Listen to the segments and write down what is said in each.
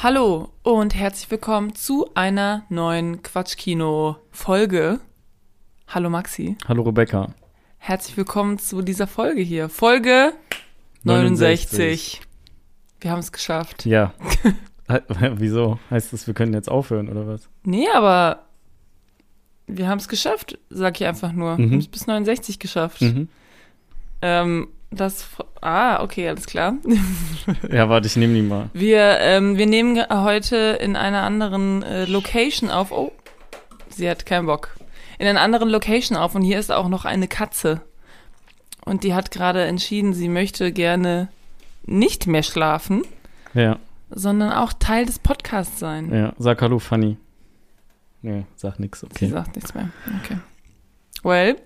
Hallo und herzlich willkommen zu einer neuen Quatschkino-Folge. Hallo Maxi. Hallo Rebecca. Herzlich willkommen zu dieser Folge hier. Folge 69. 69. Wir haben es geschafft. Ja. Wieso? Heißt das, wir können jetzt aufhören oder was? Nee, aber wir haben es geschafft, sag ich einfach nur. Mhm. Wir haben es bis 69 geschafft. Mhm. Ähm, das. Ah, okay, alles klar. ja, warte, ich nehme die mal. Wir, ähm, wir nehmen heute in einer anderen äh, Location auf. Oh, sie hat keinen Bock. In einer anderen Location auf und hier ist auch noch eine Katze. Und die hat gerade entschieden, sie möchte gerne nicht mehr schlafen. Ja. Sondern auch Teil des Podcasts sein. Ja, sag Hallo, Fanny. Nee, sag nix, okay. Sie sagt nichts mehr. Okay. Well,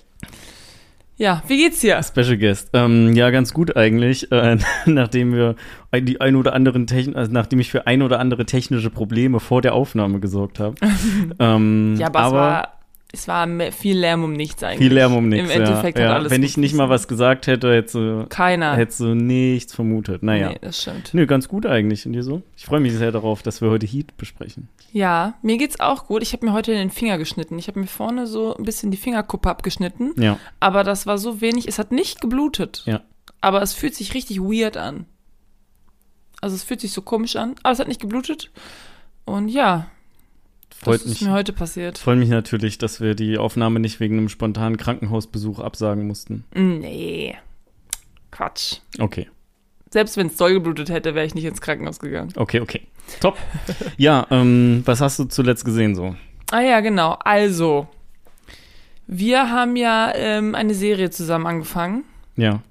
ja, wie geht's dir? Special Guest. Ähm, ja, ganz gut eigentlich, äh, nachdem wir die ein oder anderen Techn also nachdem ich für ein oder andere technische Probleme vor der Aufnahme gesorgt habe. ähm, ja, aber, aber es war viel Lärm um nichts eigentlich. Viel Lärm um nichts. Im Endeffekt ja, hat ja. alles Wenn ich nicht mal was gesagt hätte, hättest du, Keiner. hättest du nichts vermutet. Naja. Nee, das stimmt. Nö, ganz gut eigentlich. Und dir so? Ich freue mich sehr darauf, dass wir heute Heat besprechen. Ja, mir geht's auch gut. Ich habe mir heute den Finger geschnitten. Ich habe mir vorne so ein bisschen die Fingerkuppe abgeschnitten. Ja. Aber das war so wenig. Es hat nicht geblutet. Ja. Aber es fühlt sich richtig weird an. Also es fühlt sich so komisch an. Aber es hat nicht geblutet. Und ja, Freut das ist mich, mir heute passiert. Freut mich natürlich, dass wir die Aufnahme nicht wegen einem spontanen Krankenhausbesuch absagen mussten. Nee. Quatsch. Okay. Selbst wenn es doll geblutet hätte, wäre ich nicht ins Krankenhaus gegangen. Okay, okay. Top. ja, ähm, was hast du zuletzt gesehen so? Ah ja, genau. Also, wir haben ja ähm, eine Serie zusammen angefangen. Ja.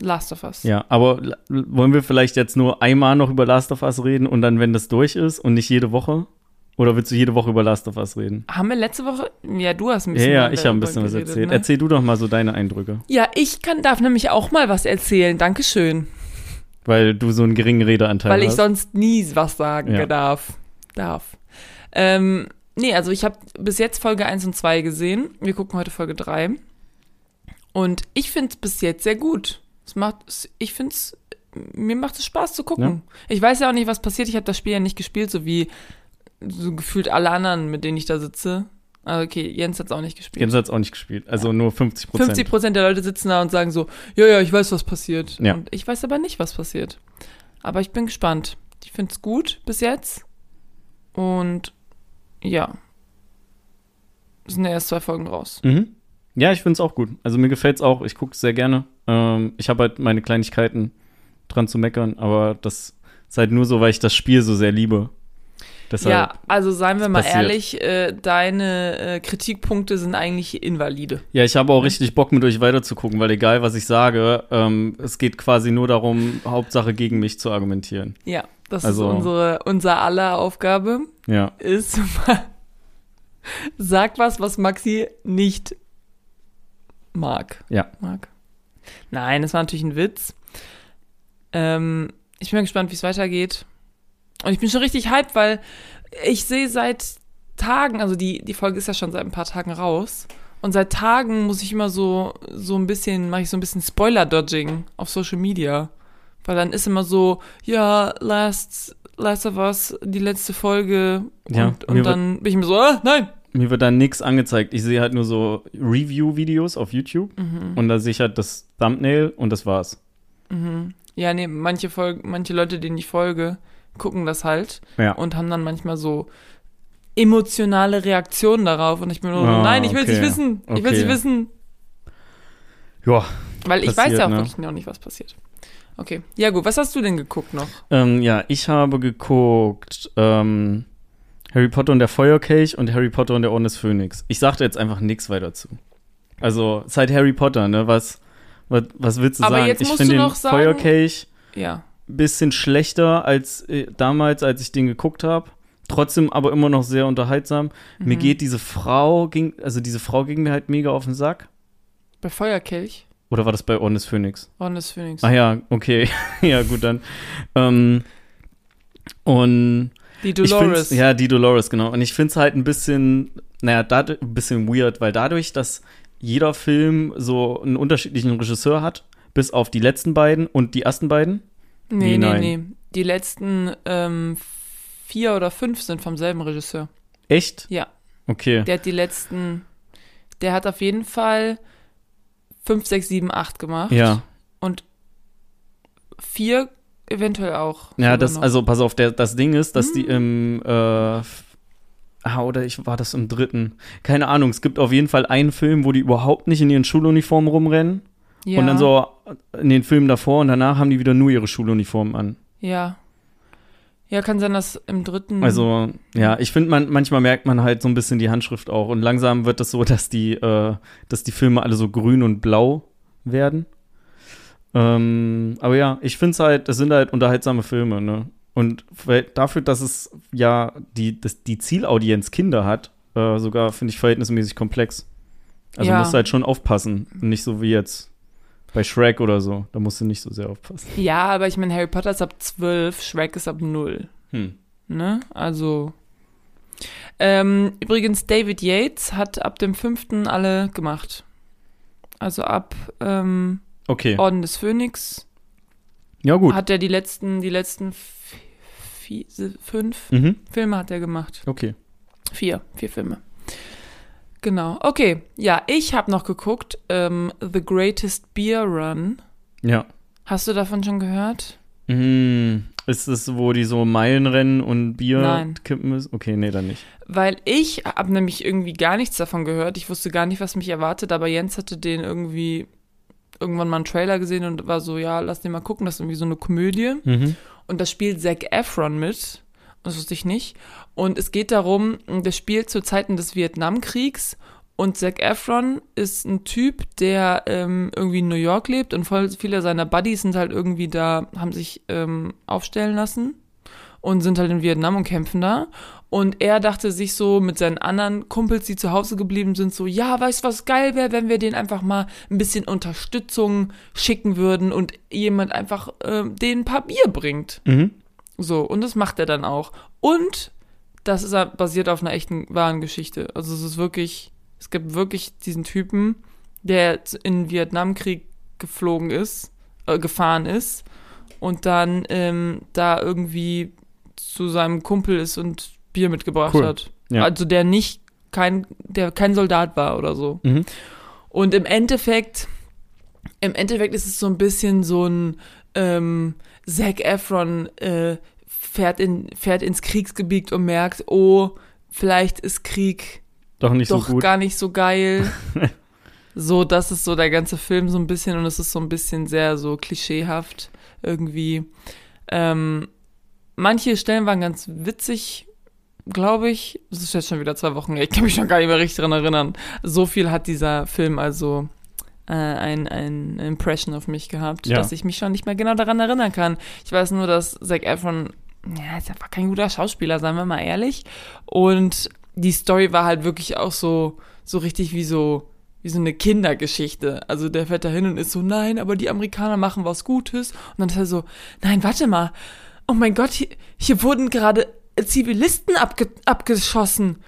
Last of Us. Ja, aber wollen wir vielleicht jetzt nur einmal noch über Last of Us reden und dann, wenn das durch ist und nicht jede Woche? Oder willst du jede Woche über Last of Us reden? Haben wir letzte Woche? Ja, du hast ein bisschen. Ja, ja, ich habe ein bisschen was erzählt. Ne? Erzähl du doch mal so deine Eindrücke. Ja, ich kann, darf nämlich auch mal was erzählen. Dankeschön. Weil du so einen geringen Redeanteil hast. Weil ich sonst nie was sagen ja. darf. Darf. Ähm, nee, also ich habe bis jetzt Folge 1 und 2 gesehen. Wir gucken heute Folge 3. Und ich finde es bis jetzt sehr gut. Es macht, ich finde es, mir macht es Spaß zu gucken. Ja. Ich weiß ja auch nicht, was passiert. Ich habe das Spiel ja nicht gespielt, so wie so gefühlt alle anderen, mit denen ich da sitze. Ah, okay, Jens hat es auch nicht gespielt. Jens hat es auch nicht gespielt. Also ja. nur 50 Prozent. 50 Prozent der Leute sitzen da und sagen so, ja, ja, ich weiß, was passiert. Ja. Und ich weiß aber nicht, was passiert. Aber ich bin gespannt. Ich finde es gut bis jetzt. Und ja. Es sind ja erst zwei Folgen raus. Mhm. Ja, ich finde es auch gut. Also mir gefällt es auch. Ich gucke es sehr gerne. Ähm, ich habe halt meine Kleinigkeiten dran zu meckern, aber das ist halt nur so, weil ich das Spiel so sehr liebe. Deshalb ja, also seien wir mal passiert. ehrlich, äh, deine äh, Kritikpunkte sind eigentlich invalide. Ja, ich habe auch richtig Bock, mit euch weiterzugucken, weil egal, was ich sage, ähm, es geht quasi nur darum, Hauptsache gegen mich zu argumentieren. Ja, das also, ist unsere, unser aller Aufgabe. Ja. Ist, sag was, was Maxi nicht mag. Ja. Mag. Nein, das war natürlich ein Witz. Ähm, ich bin mal gespannt, wie es weitergeht. Und ich bin schon richtig hyped, weil ich sehe seit Tagen, also die, die Folge ist ja schon seit ein paar Tagen raus. Und seit Tagen muss ich immer so, so ein bisschen, mache ich so ein bisschen Spoiler-Dodging auf Social Media. Weil dann ist immer so, ja, Last, Last of Us, die letzte Folge. Und, ja, und dann bin ich mir so, ah, nein. Mir wird dann nichts angezeigt. Ich sehe halt nur so Review-Videos auf YouTube. Mhm. Und da sehe ich halt das Thumbnail und das war's. Mhm. Ja, nee, manche Folgen, manche Leute, denen ich folge, gucken das halt ja. und haben dann manchmal so emotionale Reaktionen darauf und ich bin nur so, oh, nein, ich will es okay. nicht wissen, ich will es nicht wissen. Ja. Weil ich weiß ja auch ne? wirklich noch nicht, was passiert. Okay. Ja, gut, was hast du denn geguckt noch? Ähm, ja, ich habe geguckt ähm, Harry Potter und der Feuerkelch und Harry Potter und der Orden des Phönix. Ich sagte jetzt einfach nichts weiter zu. Also, seit Harry Potter, ne, was, was, was willst du Aber sagen? Jetzt ich finde den sagen, Feuerkelch ja bisschen schlechter als äh, damals, als ich den geguckt habe. Trotzdem aber immer noch sehr unterhaltsam. Mhm. Mir geht diese Frau, ging, also diese Frau ging mir halt mega auf den Sack. Bei Feuerkelch? Oder war das bei Phönix? Orden des Phönix. Ah ja, okay. ja, gut, dann. Ähm, und. Die Dolores. Ja, die Dolores, genau. Und ich finde es halt ein bisschen, naja, ein bisschen weird, weil dadurch, dass jeder Film so einen unterschiedlichen Regisseur hat, bis auf die letzten beiden und die ersten beiden, Nee, nee, nee. Die letzten ähm, vier oder fünf sind vom selben Regisseur. Echt? Ja. Okay. Der hat die letzten, der hat auf jeden Fall fünf, sechs, sieben, acht gemacht. ja. Und vier eventuell auch. Ja, das, noch. also pass auf, der, das Ding ist, dass Hm. die im, äh, ah, oder ich war das im dritten. Keine Ahnung, es gibt auf jeden Fall einen Film, wo die überhaupt nicht in ihren Schuluniformen rumrennen. Ja, Und dann so in den Filmen davor und danach haben die wieder nur ihre Schuluniformen an. Ja. Ja, kann sein, dass im dritten. Also, ja, ich finde, man, manchmal merkt man halt so ein bisschen die Handschrift auch. Und langsam wird es so, dass die, äh, dass die Filme alle so grün und blau werden. Ähm, aber ja, ich finde es halt, das sind halt unterhaltsame Filme, ne? Und dafür, dass es ja die, dass die Zielaudienz Kinder hat, äh, sogar finde ich verhältnismäßig komplex. Also Ja. musst du halt schon aufpassen. Nicht so wie jetzt bei Shrek oder so. Da musst du nicht so sehr aufpassen. Ja, aber ich meine, Harry Potter ist ab 12, Shrek ist ab 0. Hm. Ne? Also. Ähm, übrigens, David Yates hat ab dem 5. alle gemacht. Also ab ähm, Okay. Orden des Phönix Ja, gut. hat er die letzten, die letzten vier, fünf Mhm. Filme hat er gemacht. Okay. Vier, vier Filme. Genau. Okay, ja, ich habe noch geguckt, ähm, The Greatest Beer Run. Ja. Hast du davon schon gehört? Mm, ist es, wo die so Meilenrennen und Bier Nein. kippen müssen? Okay, nee, dann nicht. Weil ich habe nämlich irgendwie gar nichts davon gehört. Ich wusste gar nicht, was mich erwartet, aber Jens hatte den irgendwie irgendwann mal einen Trailer gesehen und war so, ja, lass den mal gucken, das ist irgendwie so eine Komödie. Mhm. Und da spielt Zac Efron mit. Das wusste ich nicht. Und es geht darum, das spielt zu Zeiten des Vietnamkriegs. Und Zac Efron ist ein Typ, der ähm, irgendwie in New York lebt und voll viele seiner Buddies sind halt irgendwie da, haben sich ähm, aufstellen lassen und sind halt in Vietnam und kämpfen da. Und er dachte sich so mit seinen anderen Kumpels, die zu Hause geblieben sind, so, ja, weißt du, was geil wäre, wenn wir denen einfach mal ein bisschen Unterstützung schicken würden und jemand einfach ähm, denen ein paar Bier bringt. Mhm. So, und das macht er dann auch. Und das ist basiert auf einer echten wahren Geschichte. Also es ist wirklich, es gibt wirklich diesen Typen, der in den Vietnamkrieg geflogen ist, äh, gefahren ist und dann ähm, da irgendwie zu seinem Kumpel ist und Bier mitgebracht Cool. hat. Ja. Also der nicht kein, der kein Soldat war oder so. Mhm. Und im Endeffekt, im Endeffekt ist es so ein bisschen so ein ähm, Zac Efron äh, fährt, in, fährt ins Kriegsgebiet und merkt, oh, vielleicht ist Krieg Doch nicht doch so gut. gar nicht so geil. so, das ist so der ganze Film so ein bisschen und es ist so ein bisschen sehr so klischeehaft irgendwie. Ähm, manche Stellen waren ganz witzig, glaube ich. Das ist jetzt schon wieder zwei Wochen her. Ich kann mich schon gar nicht mehr richtig dran erinnern. So viel hat dieser Film also äh, ein, ein Impression auf mich gehabt, Ja. dass ich mich schon nicht mehr genau daran erinnern kann. Ich weiß nur, dass Zac Efron, ja, ist einfach kein guter Schauspieler, seien wir mal ehrlich. Und die Story war halt wirklich auch so, so richtig wie so, wie so eine Kindergeschichte. Also der fährt da hin und ist so, nein, aber die Amerikaner machen was Gutes. Und dann ist er so, nein, warte mal. Oh mein Gott, hier, hier wurden gerade Zivilisten abge abgeschossen.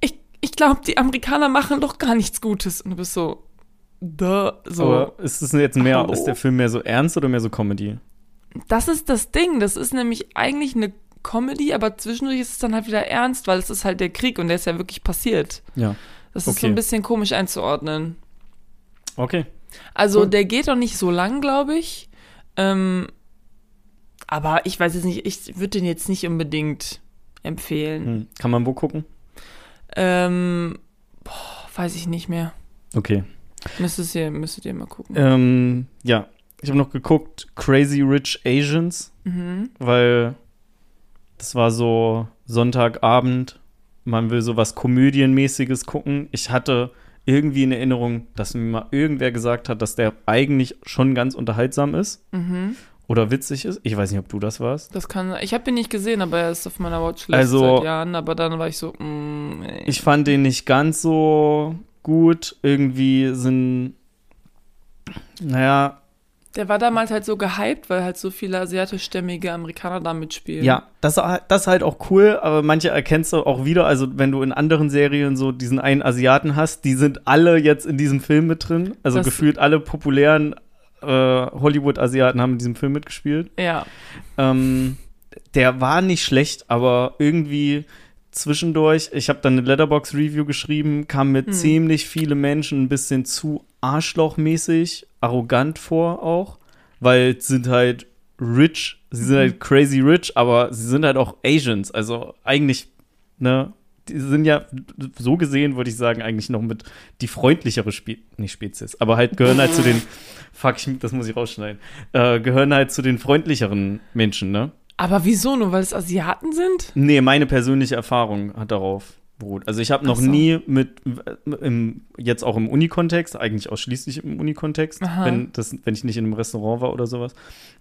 Ich, ich glaube, die Amerikaner machen doch gar nichts Gutes. Und du bist so, da, so. Aber ist es jetzt mehr, Hallo? ist der Film mehr so ernst oder mehr so Comedy? Das ist das Ding. Das ist nämlich eigentlich eine Comedy, aber zwischendurch ist es dann halt wieder ernst, weil es ist halt der Krieg und der ist ja wirklich passiert. Ja. Das ist so Okay. ein bisschen komisch einzuordnen. Okay. Also Cool. der geht auch nicht so lang, glaube ich. Ähm, aber ich weiß jetzt nicht, ich würde den jetzt nicht unbedingt empfehlen. Hm. Kann man wo gucken? Ähm, boah, weiß ich nicht mehr. Okay. Müsstet ihr, müsstet ihr mal gucken. Ähm, ja. Ich habe noch geguckt Crazy Rich Asians, Mhm. weil das war so Sonntagabend. Man will so was Komödienmäßiges gucken. Ich hatte irgendwie in Erinnerung, dass mir mal irgendwer gesagt hat, dass der eigentlich schon ganz unterhaltsam ist Mhm. oder witzig ist. Ich weiß nicht, ob du das warst. Das kann, ich habe ihn nicht gesehen, aber er ist auf meiner Watchlist Also- seit Jahren. Aber dann war ich so, mm. Ich fand den nicht ganz so gut. Irgendwie sind, naja, Der war damals halt so gehypt, weil halt so viele asiatischstämmige Amerikaner da mitspielen. ja, das, das ist halt auch cool, aber manche erkennst du auch wieder. Also, wenn du in anderen Serien so diesen einen Asiaten hast, die sind alle jetzt in diesem Film mit drin. Also, Das- gefühlt alle populären äh, Hollywood-Asiaten haben in diesem Film mitgespielt. Ja. Ähm, der war nicht schlecht, aber irgendwie zwischendurch, ich habe dann eine Letterbox-Review geschrieben, kam mir Hm. ziemlich viele Menschen ein bisschen zu arschlochmäßig, arrogant vor auch, weil sind halt rich, sie sind Mhm. halt crazy rich, aber sie sind halt auch Asians, also eigentlich, ne, die sind ja, so gesehen würde ich sagen, eigentlich noch mit die freundlichere Spe nicht Spezies, aber halt gehören halt zu den, fuck, ich, das muss ich rausschneiden, äh, gehören halt zu den freundlicheren Menschen, ne? Aber wieso? Nur weil es Asiaten sind? Nee, meine persönliche Erfahrung hat darauf beruht. Also ich habe noch so. nie mit, im, jetzt auch im Unikontext, eigentlich ausschließlich im Unikontext, wenn, das, wenn ich nicht in einem Restaurant war oder sowas.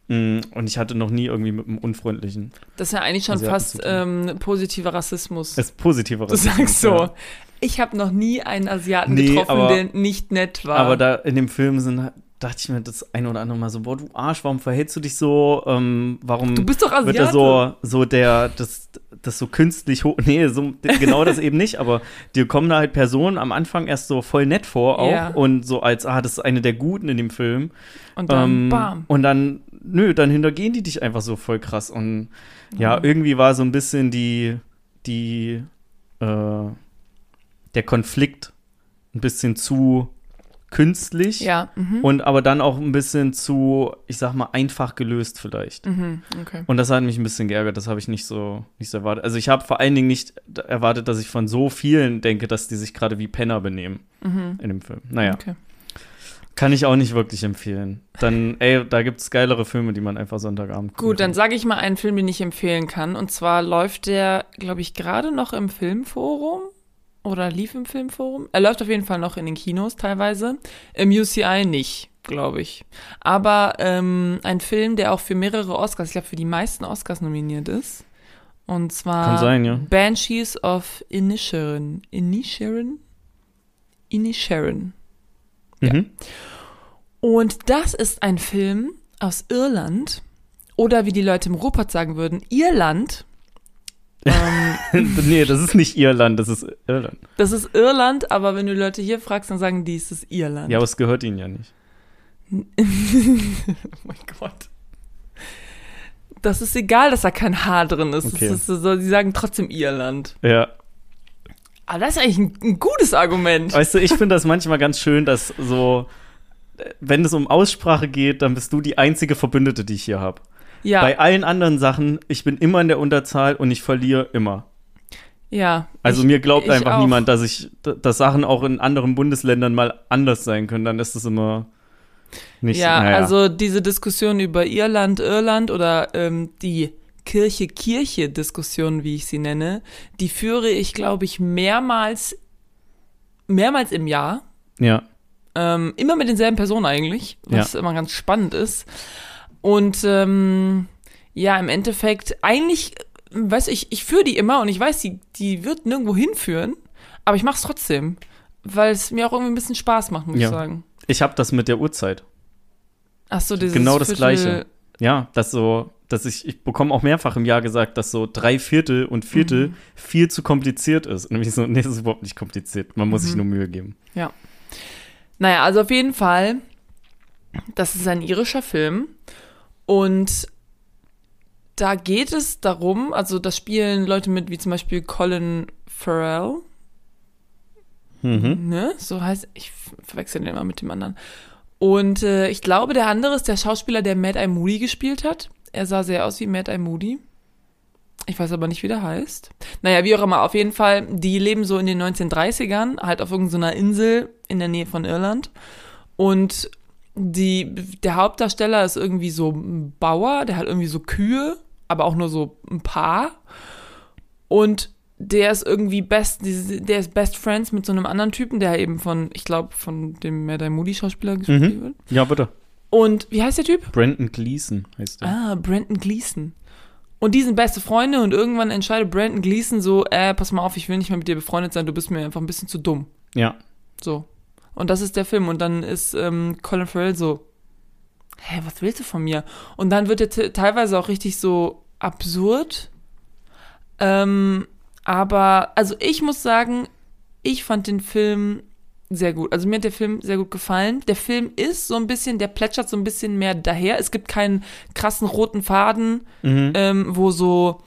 Mm, Und ich hatte noch nie irgendwie mit einem unfreundlichen. Das ist ja eigentlich schon Asiaten fast ähm, positiver Rassismus. Es ist positiver du sagst so. Ja. Ich habe noch nie einen Asiaten Nee, getroffen, aber- der nicht nett war. Aber da in dem Film sind, dachte ich mir das ein oder andere Mal so, boah, du Arsch, warum verhältst du dich so? Ähm, warum du bist doch Asiate. wird er so, so der, das, das so künstlich hoch. Nee, so, genau das eben nicht, aber dir kommen da halt Personen am Anfang erst so voll nett vor auch Ja. und so als, ah, das ist eine der Guten in dem Film. Und dann, Ähm, bam. Und dann, nö, dann hintergehen die dich einfach so voll krass. Und ja, Mhm. irgendwie war so ein bisschen die, die, äh, der Konflikt ein bisschen zu künstlich. Ja, mhm. Und aber dann auch ein bisschen zu, ich sag mal, einfach gelöst vielleicht. mhm. Okay. Und das hat mich ein bisschen geärgert, das habe ich nicht so, nicht so erwartet. Also ich habe vor allen Dingen nicht erwartet, dass ich von so vielen denke, dass die sich gerade wie Penner benehmen Mhm. in dem Film. Naja, Okay. kann ich auch nicht wirklich empfehlen. Dann, ey, da gibt es geilere Filme, die man einfach Sonntagabend Gut, dann sage ich mal einen Film, den ich empfehlen kann. Und zwar läuft der, glaube ich, gerade noch im Filmforum. Oder lief im Filmforum. Er läuft auf jeden Fall noch in den Kinos teilweise. Im UCI nicht, glaube ich. Aber ähm, ein Film, der auch für mehrere Oscars, ich glaube für die meisten Oscars nominiert ist. Und zwar Kann sein, ja. Banshees of Inisherin. Inisherin? Inisherin. ja. Mhm. Und das ist ein Film aus Irland. Oder wie die Leute im Ruhrpott sagen würden, Irland. Ähm, nee, das ist nicht Irland, das ist Irland. das ist Irland, aber wenn du Leute hier fragst, dann sagen die, es ist Irland. Ja, aber es gehört ihnen ja nicht. oh mein Gott. Das ist egal, dass da kein H drin ist. Okay. Ist so, die sagen trotzdem Irland. Ja. Aber das ist eigentlich ein, ein gutes Argument. Weißt du, ich finde das manchmal ganz schön, dass so, äh, wenn es um Aussprache geht, dann bist du die einzige Verbündete, die ich hier habe. Ja, Bei allen anderen Sachen, ich bin immer in der Unterzahl und ich verliere immer. ja. Also Ich- mir glaubt einfach auch. niemand, dass ich, dass Sachen auch in anderen Bundesländern mal anders sein können. Dann ist es immer nicht. Ja, naja. also diese Diskussion über Irland, Irland oder ähm, die Kirche-Kirche-Diskussion, wie ich sie nenne, die führe ich, glaube ich, mehrmals, mehrmals im Jahr. Ja, Ähm, immer mit denselben Personen eigentlich, was immer ganz spannend ist. Und ähm, ja, im Endeffekt, eigentlich, weiß ich, ich führe die immer und ich weiß, die, die wird nirgendwo hinführen, aber ich mache es trotzdem, weil es mir auch irgendwie ein bisschen Spaß macht, muss Ja. ich sagen. ich habe das mit der Uhrzeit. Ach so, dieses Genau das Viertel- Gleiche. Ja, das so, dass ich, ich bekomme auch mehrfach im Jahr gesagt, dass so drei Viertel und Viertel Mhm. viel zu kompliziert ist. Und ich so, nee, das ist überhaupt nicht kompliziert. Man muss sich Mhm. nur Mühe geben. Naja, also auf jeden Fall, das ist ein irischer Film und da geht es darum, also da spielen Leute mit, wie zum Beispiel Colin Farrell, Mhm. ne? So heißt, ich ver- verwechsel den immer mit dem anderen. Und äh, ich glaube, der andere ist der Schauspieler, der Mad Eye Moody gespielt hat. Er sah sehr aus wie Mad Eye Moody. Ich weiß aber nicht, wie der heißt. Naja, wie auch immer, auf jeden Fall, die leben so in den 1930ern, halt auf irgendeiner Insel in der Nähe von Irland. Und die, der Hauptdarsteller ist irgendwie so ein Bauer, der hat irgendwie so Kühe, aber auch nur so ein paar. Und der ist irgendwie best, der ist Best Friends mit so einem anderen Typen, der eben von, ich glaube, von dem Eye Moody Schauspieler gespielt Mhm. wird. Ja, bitte. Und wie heißt der Typ? Brandon Gleason heißt der. Ah, Brandon Gleason. Und die sind beste Freunde und irgendwann entscheidet Brandon Gleason so, äh, pass mal auf, ich will nicht mehr mit dir befreundet sein, du bist mir einfach ein bisschen zu dumm. Ja. So. Und das ist der Film. Und dann ist ähm, Colin Farrell so, hä, was willst du von mir? Und dann wird er te- teilweise auch richtig so absurd. Ähm, aber, also ich muss sagen, ich fand den Film Sehr gut. Also mir hat der Film sehr gut gefallen. Der Film ist so ein bisschen, der plätschert so ein bisschen mehr daher. Es gibt keinen krassen roten Faden, Mhm. ähm, wo so,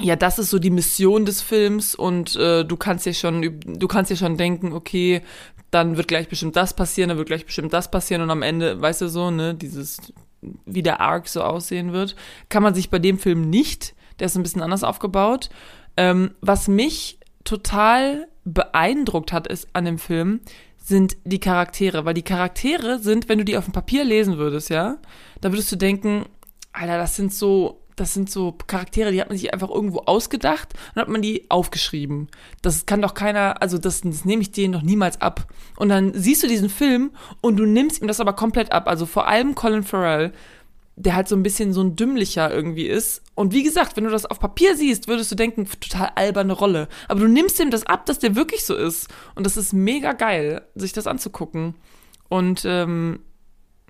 ja, das ist so die Mission des Films und äh, du kannst dir schon, du kannst dir schon denken, okay, dann wird gleich bestimmt das passieren, dann wird gleich bestimmt das passieren und am Ende, weißt du so, ne, dieses, wie der Arc so aussehen wird, kann man sich bei dem Film nicht. Der ist ein bisschen anders aufgebaut. Ähm, was mich total beeindruckt hat, ist an dem Film, sind die Charaktere, weil die Charaktere sind, wenn du die auf dem Papier lesen würdest, ja, dann würdest du denken, Alter, das sind so, das sind so Charaktere, die hat man sich einfach irgendwo ausgedacht und hat man die aufgeschrieben. Das kann doch keiner, also das, das nehme ich denen doch niemals ab. Und dann siehst du diesen Film und du nimmst ihm das aber komplett ab. Also vor allem Colin Farrell, der halt so ein bisschen so ein dümmlicher irgendwie ist. Und wie gesagt, wenn du das auf Papier siehst, würdest du denken, total alberne Rolle. Aber du nimmst ihm das ab, dass der wirklich so ist. Und das ist mega geil, sich das anzugucken. Und ähm,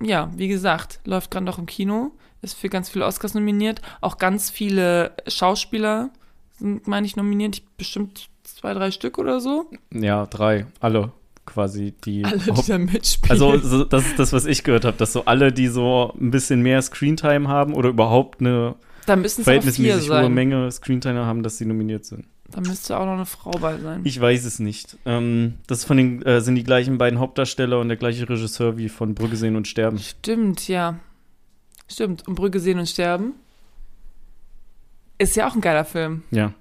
ja, wie gesagt, läuft gerade noch im Kino, ist für ganz viele Oscars nominiert. Auch ganz viele Schauspieler sind, meine ich, nominiert. Ich, bestimmt zwei, drei Stück oder so. Ja, drei. Alle quasi, die. Alle, die da mitspielen. also, so, das ist das, was ich gehört habe, dass so alle, die so ein bisschen mehr Screentime haben oder überhaupt eine da verhältnismäßig hohe. Menge Screentime haben, dass sie nominiert sind. Da müsste auch noch eine Frau bei sein. Ich weiß es nicht. Ähm, das von den, äh, sind die gleichen beiden Hauptdarsteller und der gleiche Regisseur wie von Brügge sehen und sterben. Stimmt, ja. Stimmt. Und Brügge sehen und sterben. Ist ja auch ein geiler Film. Ja.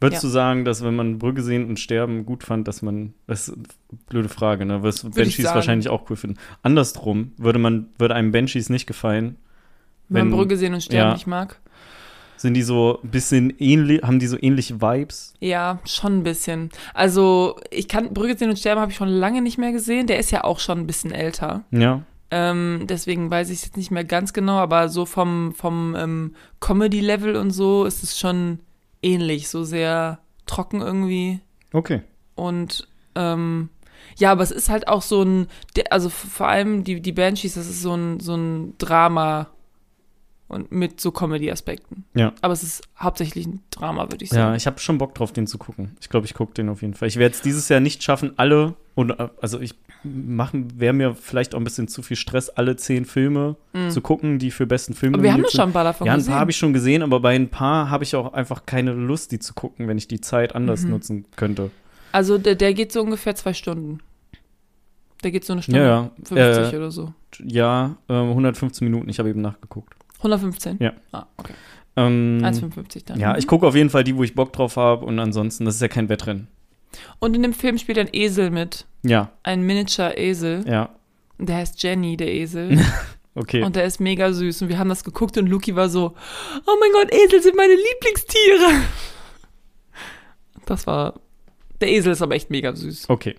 Würdest Ja. du sagen, dass wenn man Brügge sehen und sterben gut fand, dass man, das ist eine blöde Frage, ne? Was ich Banshees wahrscheinlich auch cool finden. Andersrum, würde man, würde einem Banshees nicht gefallen, Wenn, Wenn- man Brügge sehen und sterben ja. nicht mag. sind die so ein bisschen ähnlich, haben die so ähnliche Vibes? Ja, schon ein bisschen. Also, ich kann Brügge sehen und sterben habe ich schon lange nicht mehr gesehen. Der ist ja auch schon ein bisschen älter. Ja. Ähm, deswegen weiß ich es jetzt nicht mehr ganz genau, aber so vom, vom ähm, Comedy-Level und so ist es schon ähnlich. So sehr trocken irgendwie. Okay. Und ähm, ja, aber es ist halt auch so ein, also vor allem die, die Banshees, das ist so ein, so ein Drama und mit so Comedy-Aspekten. Ja. Aber es ist hauptsächlich ein Drama, würde ich Ja, sagen. ich habe schon Bock drauf, den zu gucken. Ich glaube, ich gucke den auf jeden Fall. Ich werde es dieses Jahr nicht schaffen, alle, und, äh, also ich machen, wäre mir vielleicht auch ein bisschen zu viel Stress, alle zehn Filme zu gucken, die für besten Film Mhm. Aber wir haben sind. schon ein paar davon Ja, ein gesehen. paar habe ich schon gesehen, aber bei ein paar habe ich auch einfach keine Lust, die zu gucken, wenn ich die Zeit anders Mhm. nutzen könnte. Also der, der geht so ungefähr zwei Stunden. Der geht so eine Stunde. Ja, ja. 50 Äh, oder so. Ja, ähm, 115 Minuten, ich habe eben nachgeguckt. 115? Ja. Ah, okay. Ähm, 1,55 dann. ja, Mhm. ich gucke auf jeden Fall die, wo ich Bock drauf habe und ansonsten, das ist ja kein Wettrennen. Und in dem Film spielt ein Esel mit. Ja, Ein Miniature-Esel. ja, Und Der heißt Jenny, der Esel. okay. Und der ist mega süß. Und wir haben das geguckt und Luki war so, oh mein Gott, Esel sind meine Lieblingstiere. Das war, der Esel ist aber echt mega süß. Okay.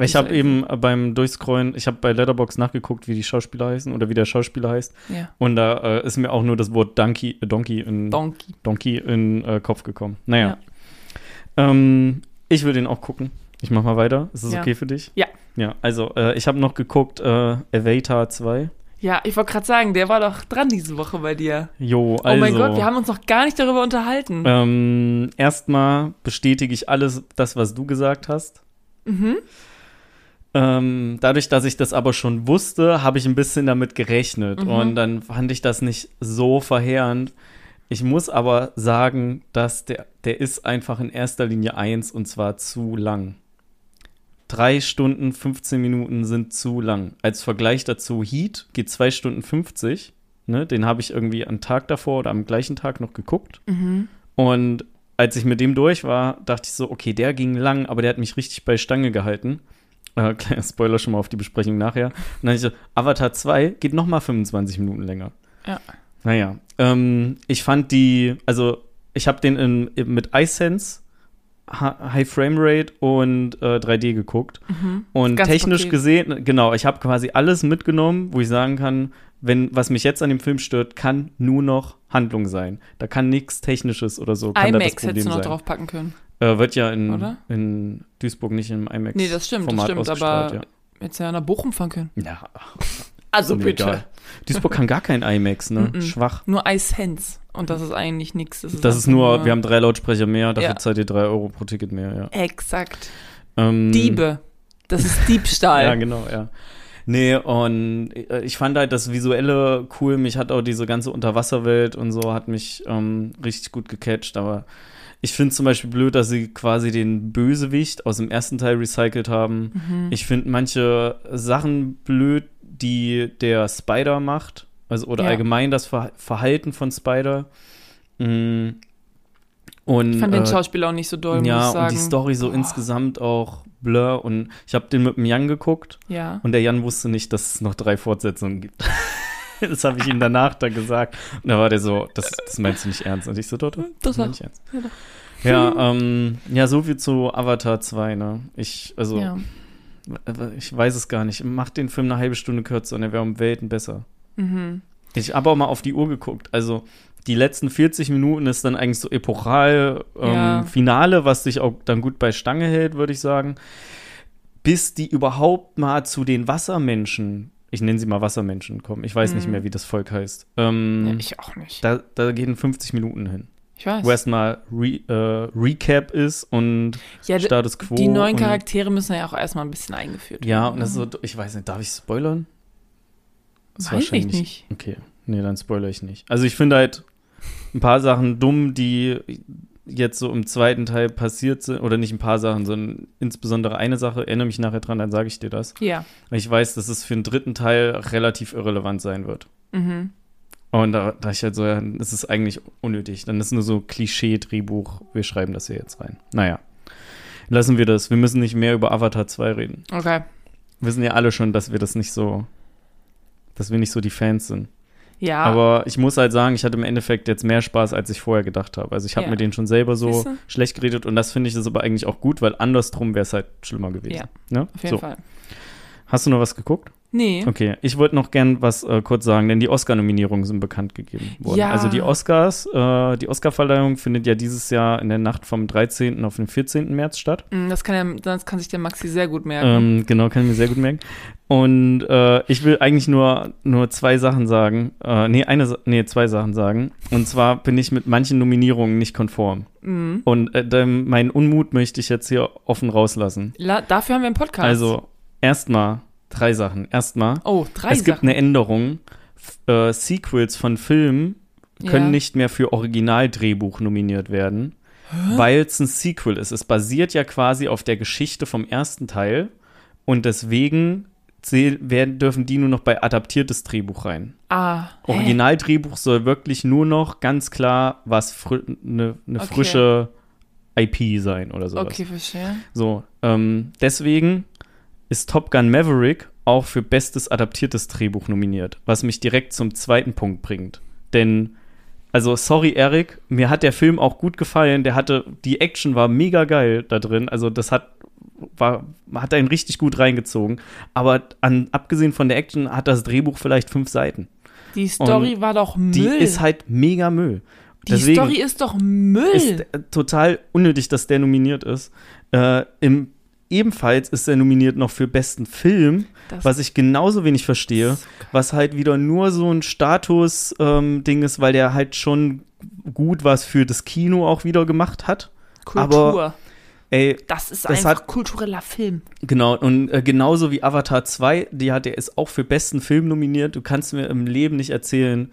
Ich habe eben beim Durchscrollen, ich habe bei Letterbox nachgeguckt, wie die Schauspieler heißen oder wie der Schauspieler heißt. Ja. Und da äh, ist mir auch nur das Wort Donkey, äh, Donkey in Donkey. Donkey in äh, Kopf gekommen. Naja. Ähm, ich will den auch gucken. Ich mach mal weiter. Ist das Ja. okay für dich? Ja. Ja, also äh, ich habe noch geguckt, äh, Avatar 2. Ja, ich wollte gerade sagen, der war doch dran diese Woche bei dir. Jo, Oh also. mein Gott, wir haben uns noch gar nicht darüber unterhalten. ähm, erstmal bestätige ich alles, das, was du gesagt hast. Mhm. Ähm, dadurch, dass ich das aber schon wusste, habe ich ein bisschen damit gerechnet. Mhm. Und dann fand ich das nicht so verheerend. Ich muss aber sagen, dass der, der ist einfach in erster Linie eins und zwar zu lang. Drei Stunden, 15 Minuten sind zu lang. Als Vergleich dazu, Heat geht zwei Stunden 50. Ne? Den habe ich irgendwie am Tag davor oder am gleichen Tag noch geguckt. Mhm. Und als ich mit dem durch war, dachte ich so, okay, der ging lang, aber der hat mich richtig bei Stange gehalten. Äh, kleiner Spoiler schon mal auf die Besprechung nachher. Und dann ich so, Avatar 2 geht noch mal 25 Minuten länger. Ja. Naja, ähm, ich fand die, also ich habe den in, mit iSense, High Frame Rate und äh, 3D geguckt. Und Mhm. Ganz technisch Paket. gesehen, genau, ich habe quasi alles mitgenommen, wo ich sagen kann, wenn was mich jetzt an dem Film stört, kann nur noch Handlung sein. Da kann nichts Technisches oder so. Kann da das IMAX hättest Problem du noch sein. draufpacken können. Äh, wird ja in, Oder? in Duisburg nicht im IMAX. Nee, das stimmt, das Format stimmt, ausgestrahlt, aber Hättest du ja nach Bochum fahren können. ja. ja Also mir egal. Duisburg kann gar kein IMAX, ne? Schwach. Nur iSense. Und das ist eigentlich nichts. Das ist, Das ist nur, wir haben drei Lautsprecher mehr, dafür Ja. zahlt ihr drei Euro pro Ticket mehr, ja. Exakt. Ähm, Diebe. Das ist Diebstahl. ja, genau, ja. Nee, und äh, ich fand halt das Visuelle cool. Mich hat auch diese ganze Unterwasserwelt und so hat mich ähm, richtig gut gecatcht. Aber ich finde zum Beispiel blöd, dass sie quasi den Bösewicht aus dem ersten Teil recycelt haben. Mhm. Ich finde manche Sachen blöd, die der Spider macht. Also, oder Ja. allgemein das Ver Verhalten von Spider. Mm. Und, Ich fand den äh, Schauspieler auch nicht so doll, muss ich ja, sagen. und die Story so Boah. insgesamt auch blur. Und ich habe den mit dem Jan geguckt Ja. und der Jan wusste nicht, dass es noch drei Fortsetzungen gibt. das habe ich ihm danach dann gesagt. Und da war der so, das, das meinst du nicht ernst? Und ich so, doch, doch, Das meine auch. ich ernst. Ja. Ja, ähm, ja, so viel zu Avatar 2, ne? Ich, also, Ja. ich weiß es gar nicht. Mach den Film eine halbe Stunde kürzer und er wäre um Welten besser. Mhm. Ich habe auch mal auf die Uhr geguckt. Also, die letzten 40 Minuten ist dann eigentlich so epochal ähm, Ja. Finale, was sich auch dann gut bei Stange hält, würde ich sagen. Bis die überhaupt mal zu den Wassermenschen, ich nenne sie mal Wassermenschen, kommen. Ich weiß nicht Mhm. mehr, wie das Volk heißt. Ähm, ja. Ich auch nicht. da, da gehen 50 Minuten hin. Ich weiß. Wo erstmal Re, äh, Recap ist und ja, Status Quo. die neuen Charaktere müssen ja auch erstmal ein bisschen eingeführt werden. Ja, und das ist ne? so, ich weiß nicht, darf ich spoilern? Das ist Weiß ich wahrscheinlich- nicht. Okay, nee, dann spoilere ich nicht. Also ich finde halt ein paar Sachen dumm, die jetzt so im zweiten Teil passiert sind, oder nicht ein paar Sachen, sondern insbesondere eine Sache, erinnere mich nachher dran, dann sage ich dir das. Ja. Weil ich weiß, dass es für den dritten Teil relativ irrelevant sein wird. Mhm. Und da dachte ich halt so, ja, das ist eigentlich unnötig. Dann ist nur so Klischee-Drehbuch, wir schreiben das hier jetzt rein. Naja, lassen wir das. Wir müssen nicht mehr über Avatar 2 reden. Okay. Wir wissen ja alle schon, dass wir das nicht so, dass wir nicht so die Fans sind. Ja. Aber ich muss halt sagen, ich hatte im Endeffekt jetzt mehr Spaß, als ich vorher gedacht habe. Also ich habe Ja. mir den schon selber so Siehste? schlecht geredet und das finde ich ist aber eigentlich auch gut, weil andersrum wäre es halt schlimmer gewesen. Ja, Ne? auf jeden so. Fall. Hast du noch was geguckt? Nee. Okay, ich wollte noch gern was äh, kurz sagen, denn die Oscar-Nominierungen sind bekannt gegeben worden. Ja. Also die Oscars, äh, die Oscar-Verleihung findet ja dieses Jahr in der Nacht vom 13. auf den 14. März statt. Mm, Das kann, ja, das kann sich der Maxi sehr gut merken. Ähm, genau, kann ich mir sehr gut merken. Und äh, ich will eigentlich nur, nur zwei Sachen sagen. Äh, nee, eine, nee, zwei Sachen sagen. Und zwar bin ich mit manchen Nominierungen nicht konform. Mhm. Und äh, meinen Unmut möchte ich jetzt hier offen rauslassen. La dafür haben wir einen Podcast. Also, erstmal drei Sachen. Erstmal, oh, drei es gibt Sachen. eine Änderung. Äh, Sequels von Filmen können Ja. nicht mehr für Originaldrehbuch nominiert werden, weil es ein Sequel ist. Es basiert ja quasi auf der Geschichte vom ersten Teil und deswegen werden, dürfen die nur noch bei adaptiertes Drehbuch rein. Ah. Originaldrehbuch soll wirklich nur noch ganz klar was fri eine ne Okay. frische IP sein oder sowas. Okay, verstehe. So, ähm, deswegen ist Top Gun Maverick auch für bestes adaptiertes Drehbuch nominiert, was mich direkt zum zweiten Punkt bringt. Denn, also sorry Eric, mir hat der Film auch gut gefallen. Der hatte, die Action war mega geil da drin. Also das hat, war, hat einen richtig gut reingezogen. Aber an, abgesehen von der Action hat das Drehbuch vielleicht fünf Seiten. Die Story war doch Müll. Die ist halt mega Müll. Die Deswegen, Story ist doch Müll. ist äh, total unnötig, dass der nominiert ist. Äh, im, ebenfalls ist er nominiert noch für besten Film, Das- was ich genauso wenig verstehe, was halt wieder nur so ein Status-Ding ist, weil der halt schon gut was für das Kino auch wieder gemacht hat. Kultur. aber- Ey, das ist das einfach hat- kultureller Film. genau, und äh, genauso wie Avatar 2, die hat, der ist auch für besten Film nominiert. Du kannst mir im Leben nicht erzählen,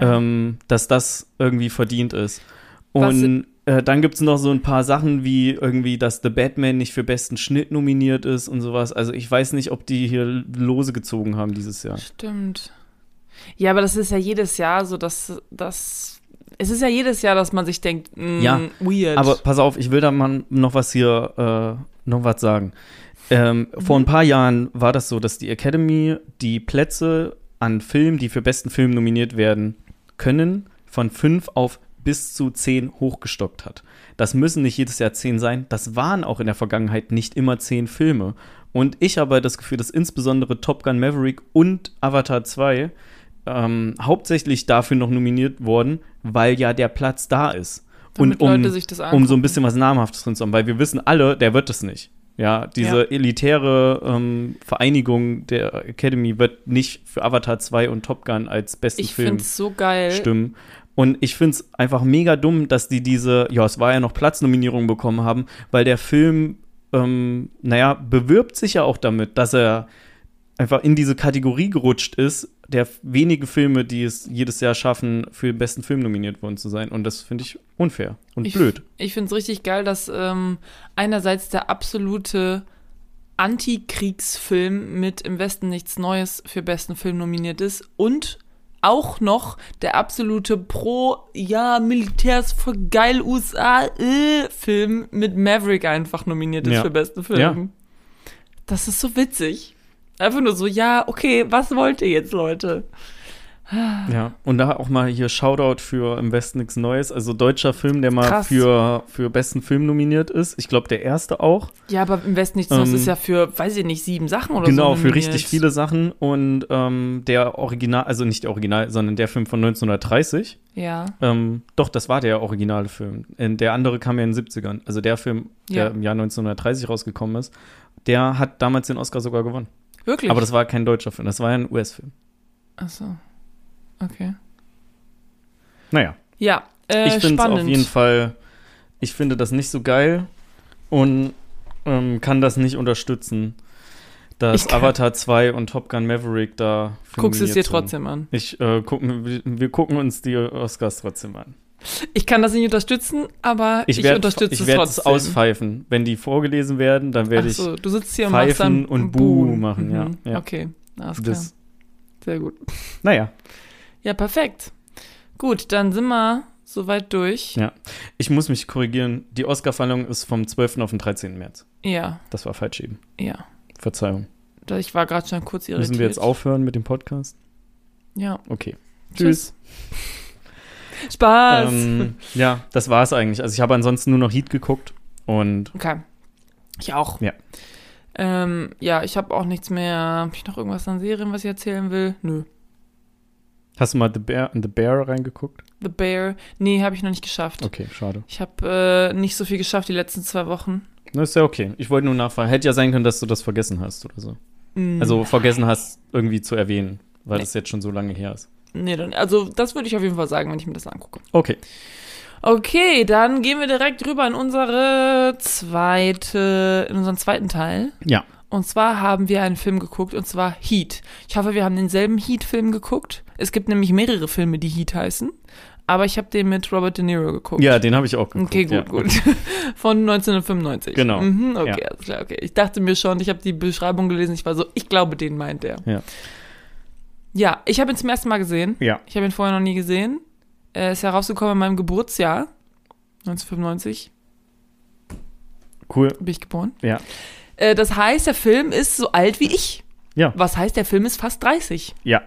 ähm, dass das irgendwie verdient ist. Was- Und äh, dann gibt es noch so ein paar Sachen wie irgendwie, dass The Batman nicht für besten Schnitt nominiert ist und sowas. Also ich weiß nicht, ob die hier Lose gezogen haben dieses Jahr. Stimmt. Ja, aber das ist ja jedes Jahr so, dass das. Es ist ja jedes Jahr, dass man sich denkt, mm, Ja, weird. Aber pass auf, ich will da mal noch was hier, äh, noch was sagen. Ähm, Vor ein paar Jahren war das so, dass die Academy die Plätze an Filmen, die für besten Film nominiert werden können, von fünf auf bis zu zehn hochgestockt hat. Das müssen nicht jedes Jahr zehn sein. Das waren auch in der Vergangenheit nicht immer zehn Filme. Und ich habe das Gefühl, dass insbesondere Top Gun Maverick und Avatar 2 ähm, hauptsächlich dafür noch nominiert wurden, weil ja der Platz da ist. Damit und um, Leute sich das um so ein bisschen was Namhaftes drin zu haben, weil wir wissen alle, der wird es nicht. Ja, diese Ja. elitäre ähm, Vereinigung der Academy wird nicht für Avatar 2 und Top Gun als besten ich Film finde es so geil. stimmen. Und ich finde es einfach mega dumm, dass die diese, ja, es war ja noch Platznominierung bekommen haben, weil der Film ähm, naja, bewirbt sich ja auch damit, dass er einfach in diese Kategorie gerutscht ist, der wenige Filme, die es jedes Jahr schaffen, für den besten Film nominiert worden zu sein. Und das finde ich unfair und Ich- blöd. Ich finde es richtig geil, dass ähm, einerseits der absolute Antikriegsfilm mit Im Westen nichts Neues für besten Film nominiert ist und auch noch der absolute Pro, ja, Militärs für geil USA äh, Film mit Maverick einfach nominiert ist Ja. für besten Film. Ja. Das ist so witzig. Einfach nur so, ja, okay, was wollt ihr jetzt, Leute? Ja, und da auch mal hier Shoutout für Im Westen nichts Neues. Also deutscher Film, der mal Krass. für, für besten Film nominiert ist. Ich glaube, der erste auch. Ja, aber im Westen nichts Neues Ähm, ist ja für, weiß ich nicht, sieben Sachen oder so. genau, für richtig viele Sachen. Und ähm, der Original, also nicht der Original, sondern der Film von 1930. Ja. Ähm, doch, das war der originale Film. Äh, Der andere kam ja in den 70ern. Also der Film, der Ja. im Jahr 1930 rausgekommen ist, der hat damals den Oscar sogar gewonnen. Wirklich? Aber das war kein deutscher Film, das war ja ein US-Film. Achso. Okay. Naja, Ja, äh, ich finde es auf jeden Fall, ich finde das nicht so geil und ähm, kann das nicht unterstützen, dass Ich Avatar 2 und Top Gun Maverick da Guckst es dir sind. trotzdem an. Ich, äh, gucken, wir, gucken uns die Oscars trotzdem an. Ich kann das nicht unterstützen, aber ich, Ich werde unterstütze ich es werd es trotzdem. auspfeifen. Wenn die vorgelesen werden, dann werde Ach ich so, du sitzt hier und pfeifen dann und Buh machen, ja, Mhm. ja. Okay, alles klar. das. Sehr gut. Naja, Ja, perfekt. Gut, dann sind wir soweit durch. Ja. ich muss mich korrigieren. Die Oscarverleihung ist vom 12. auf den 13. März. Ja, Das war falsch eben. ja. Verzeihung. Ich war gerade schon kurz irritiert. Müssen wir jetzt aufhören mit dem Podcast? Ja. Okay. Tschüss. Spaß. Ähm, ja, das war es eigentlich. Also ich habe ansonsten nur noch Heat geguckt und Okay. Ich auch. Ja. Ähm, ja, ich habe auch nichts mehr. Habe ich noch irgendwas an Serien, was ich erzählen will? Nö. Hast du mal The Bear, The Bear reingeguckt? The Bear. Nee, habe ich noch nicht geschafft. Okay, schade. Ich habe äh, nicht so viel geschafft die letzten zwei Wochen. Das ist ja okay. Ich wollte nur nachfragen. Hätte ja sein können, dass du das vergessen hast oder so. Mm, Also vergessen hast, irgendwie zu erwähnen, weil Nee. das jetzt schon so lange her ist. Nee, dann, also das würde ich auf jeden Fall sagen, wenn ich mir das angucke. Okay. Okay, dann gehen wir direkt rüber in unsere zweite, in unseren zweiten Teil. Ja. Und zwar haben wir einen Film geguckt, und zwar Heat. Ich hoffe, wir haben denselben Heat-Film geguckt. Es gibt nämlich mehrere Filme, die Heat heißen. Aber ich habe den mit Robert De Niro geguckt. Ja, den habe ich auch geguckt. Okay, gut, ja. gut. Von 1995. Genau. Mhm, okay, Ja. alles klar, okay. Ich dachte mir schon, ich habe die Beschreibung gelesen, ich war so, ich glaube, den meint der. Ja. Ja, ich habe ihn zum ersten Mal gesehen. Ja. Ich habe ihn vorher noch nie gesehen. Er ist herausgekommen in meinem Geburtsjahr. 1995 Cool. bin ich geboren. Ja. Äh, das heißt, der Film ist so alt wie ich. Ja. Was heißt, der Film ist fast 30. Ja.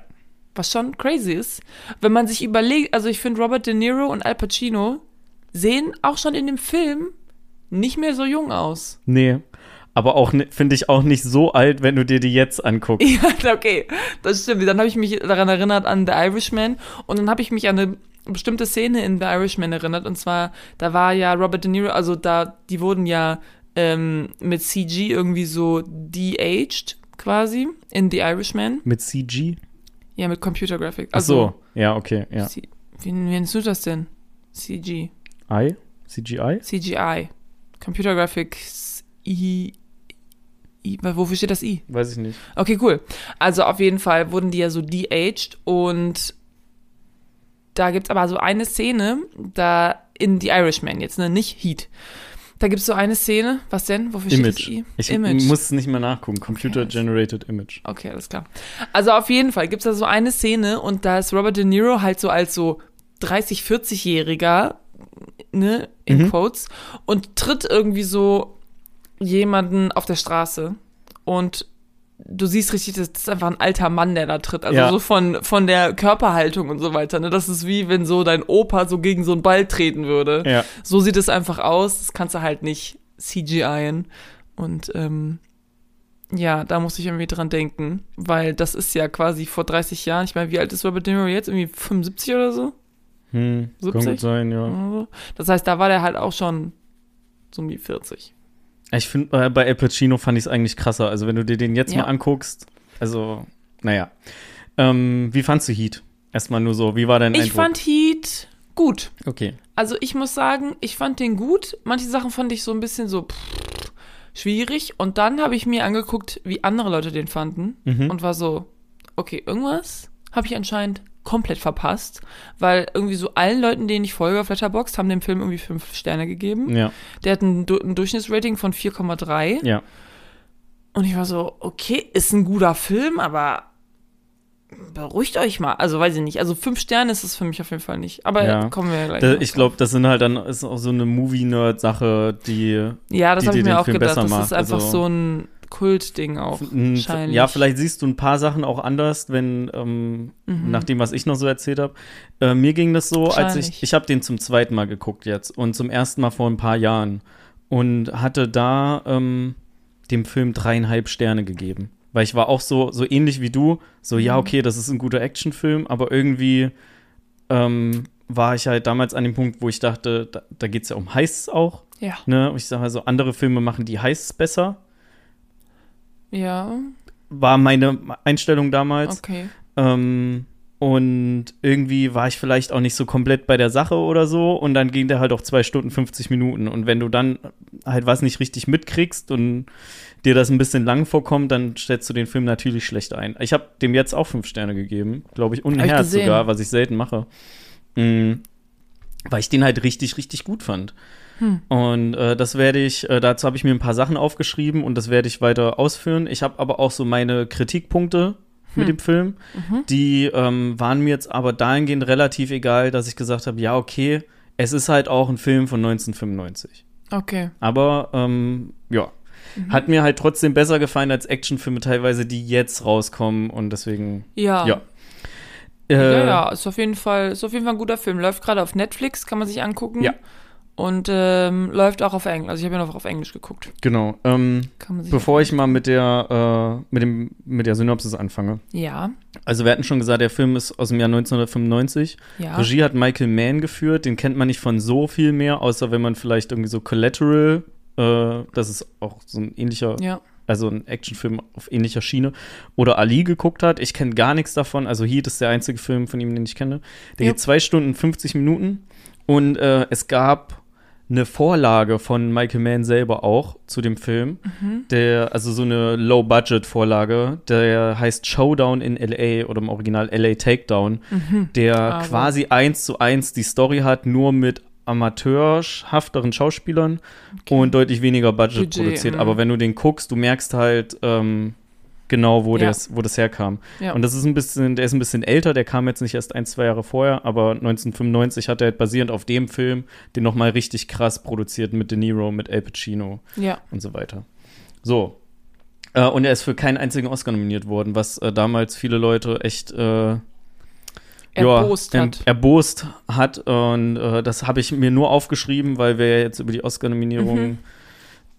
Was schon crazy ist. Wenn man sich überlegt, also ich finde Robert De Niro und Al Pacino sehen auch schon in dem Film nicht mehr so jung aus. Nee. Aber auch finde ich auch nicht so alt, wenn du dir die jetzt anguckst. Ja, okay, das stimmt. Dann habe ich mich daran erinnert an The Irishman und dann habe ich mich an eine bestimmte Szene in The Irishman erinnert und zwar, da war ja Robert De Niro, also da, die wurden ja ähm, mit CG irgendwie so de-aged quasi in The Irishman. Mit CG? Ja, mit Computer Graphics. Ach so. Ja, okay. Ja. C wie, nennst du das denn? CG. I? CGI? CGI. Computer Graphics I. I wofür steht das I? Weiß ich nicht. Okay, cool. Also auf jeden Fall wurden die ja so de-aged und da gibt's aber so eine Szene, da in The Irishman jetzt, ne, nicht Heat. Da gibt's so eine Szene, was denn? Wofür steht das Image. I? Ich Image. muss es nicht mehr nachgucken. Computer Generated Image. Okay, alles klar. Also auf jeden Fall gibt's da so eine Szene und da ist Robert De Niro halt so als so 30, 40-Jähriger, ne, in Mhm. Quotes, und tritt irgendwie so jemanden auf der Straße und du siehst richtig, das ist einfach ein alter Mann, der da tritt. Also Ja. so von, von der Körperhaltung und so weiter. Ne? Das ist wie wenn so dein Opa so gegen so einen Ball treten würde. Ja. So sieht es einfach aus. Das kannst du halt nicht CGIen. Und ähm, ja, da muss ich irgendwie dran denken, weil das ist ja quasi vor 30 Jahren. Ich meine, wie alt ist Robert De Niro jetzt? Irgendwie 75 oder so? Hm, kann 70? gut sein, ja. Das heißt, da war der halt auch schon so um die 40. Ich finde, äh, bei Al Pacino fand ich es eigentlich krasser. Also, wenn du dir den jetzt Ja. mal anguckst, also, naja. Ähm, wie fandst du Heat? Erstmal nur so, wie war dein Ich Eindruck? fand Heat gut. okay. Also ich muss sagen, ich fand den gut. Manche Sachen fand ich so ein bisschen so, pff, schwierig. Und dann habe ich mir angeguckt, wie andere Leute den fanden Mhm. und war so, okay, irgendwas habe ich anscheinend komplett verpasst, weil irgendwie so allen Leuten, denen ich folge auf Letterboxd, haben dem Film irgendwie fünf Sterne gegeben. Ja, Der hat ein, ein Durchschnittsrating von 4,3 ja. und ich war so, okay, ist ein guter Film, aber beruhigt euch mal. Also weiß ich nicht. Also fünf Sterne ist es für mich auf jeden Fall nicht. Aber Ja. kommen wir ja gleich. Da, ich glaube, das sind halt dann ist auch so eine Movie-Nerd-Sache, die Ja, das habe ich mir auch gedacht. Das macht. ist einfach Also- so ein Kultding auch. Wahrscheinlich. Ja, vielleicht siehst du ein paar Sachen auch anders, wenn, ähm, nach dem, was ich noch so erzählt habe. Äh, mir ging das so, als ich, ich habe den zum zweiten Mal geguckt jetzt und zum ersten Mal vor ein paar Jahren und hatte da ähm, dem Film dreieinhalb Sterne gegeben. Weil ich war auch so, so ähnlich wie du, so, ja, okay, das ist ein guter Actionfilm, aber irgendwie ähm, war ich halt damals an dem Punkt, wo ich dachte, da, da geht es ja um Heists auch. Ja. Ne? Ich sage also, andere Filme machen die Heists besser. Ja, War meine Einstellung damals. okay. Ähm, und irgendwie war ich vielleicht auch nicht so komplett bei der Sache oder so. Und dann ging der halt auch zwei Stunden 50 Minuten. Und wenn du dann halt was nicht richtig mitkriegst und dir das ein bisschen lang vorkommt, dann stellst du den Film natürlich schlecht ein. Ich habe dem jetzt auch fünf Sterne gegeben, glaube ich, und ein Herz sogar, was ich selten mache. Mhm. Weil ich den halt richtig, richtig gut fand. Hm. Und äh, das werde ich, äh, dazu habe ich mir ein paar Sachen aufgeschrieben und das werde ich weiter ausführen. Ich habe aber auch so meine Kritikpunkte mit Hm. dem Film. Mhm. Die ähm, waren mir jetzt aber dahingehend relativ egal, dass ich gesagt habe, ja, okay, es ist halt auch ein Film von 1995. Okay. Aber ähm, ja, Mhm. hat mir halt trotzdem besser gefallen als Actionfilme teilweise, die jetzt rauskommen und deswegen, Ja. ja. Ja, Äh, ja, ist auf jeden Fall, ist auf jeden Fall ein guter Film. Läuft gerade auf Netflix, kann man sich angucken. Ja. Und ähm, läuft auch auf Englisch. Also ich habe ihn auch auf Englisch geguckt. Genau. Ähm, bevor ich mal mit der, äh, mit, dem, mit der Synopsis anfange. Ja, Also wir hatten schon gesagt, der Film ist aus dem Jahr 1995. ja. Regie hat Michael Mann geführt, den kennt man nicht von so viel mehr, außer wenn man vielleicht irgendwie so Collateral, äh, das ist auch so ein ähnlicher, Ja. also ein Actionfilm auf ähnlicher Schiene, oder Ali geguckt hat. Ich kenne gar nichts davon, also Heat ist der einzige Film von ihm, den ich kenne. Der Ja. geht zwei Stunden 50 Minuten und äh, es gab eine Vorlage von Michael Mann selber auch zu dem Film, Mhm. der, also so eine Low-Budget-Vorlage, der heißt Showdown in LA oder im Original LA Takedown, Mhm. der Aber- quasi eins zu eins die Story hat, nur mit amateurhafteren Schauspielern und deutlich weniger Budget, Budget, produziert. mm. Aber wenn du den guckst, du merkst halt ähm, genau, wo, Ja. das, wo das herkam. Ja. Und das ist ein bisschen, der ist ein bisschen älter, der kam jetzt nicht erst ein, zwei Jahre vorher, aber 1995 hat er halt basierend auf dem Film den nochmal richtig krass produziert mit De Niro, mit El Pacino ja. und so weiter. So. Äh, und er ist für keinen einzigen Oscar nominiert worden, was äh, damals viele Leute echt äh, Erbost ja, hat. em- erbost hat. Und äh, das habe ich mir nur aufgeschrieben, weil wir ja jetzt über die Oscar-Nominierung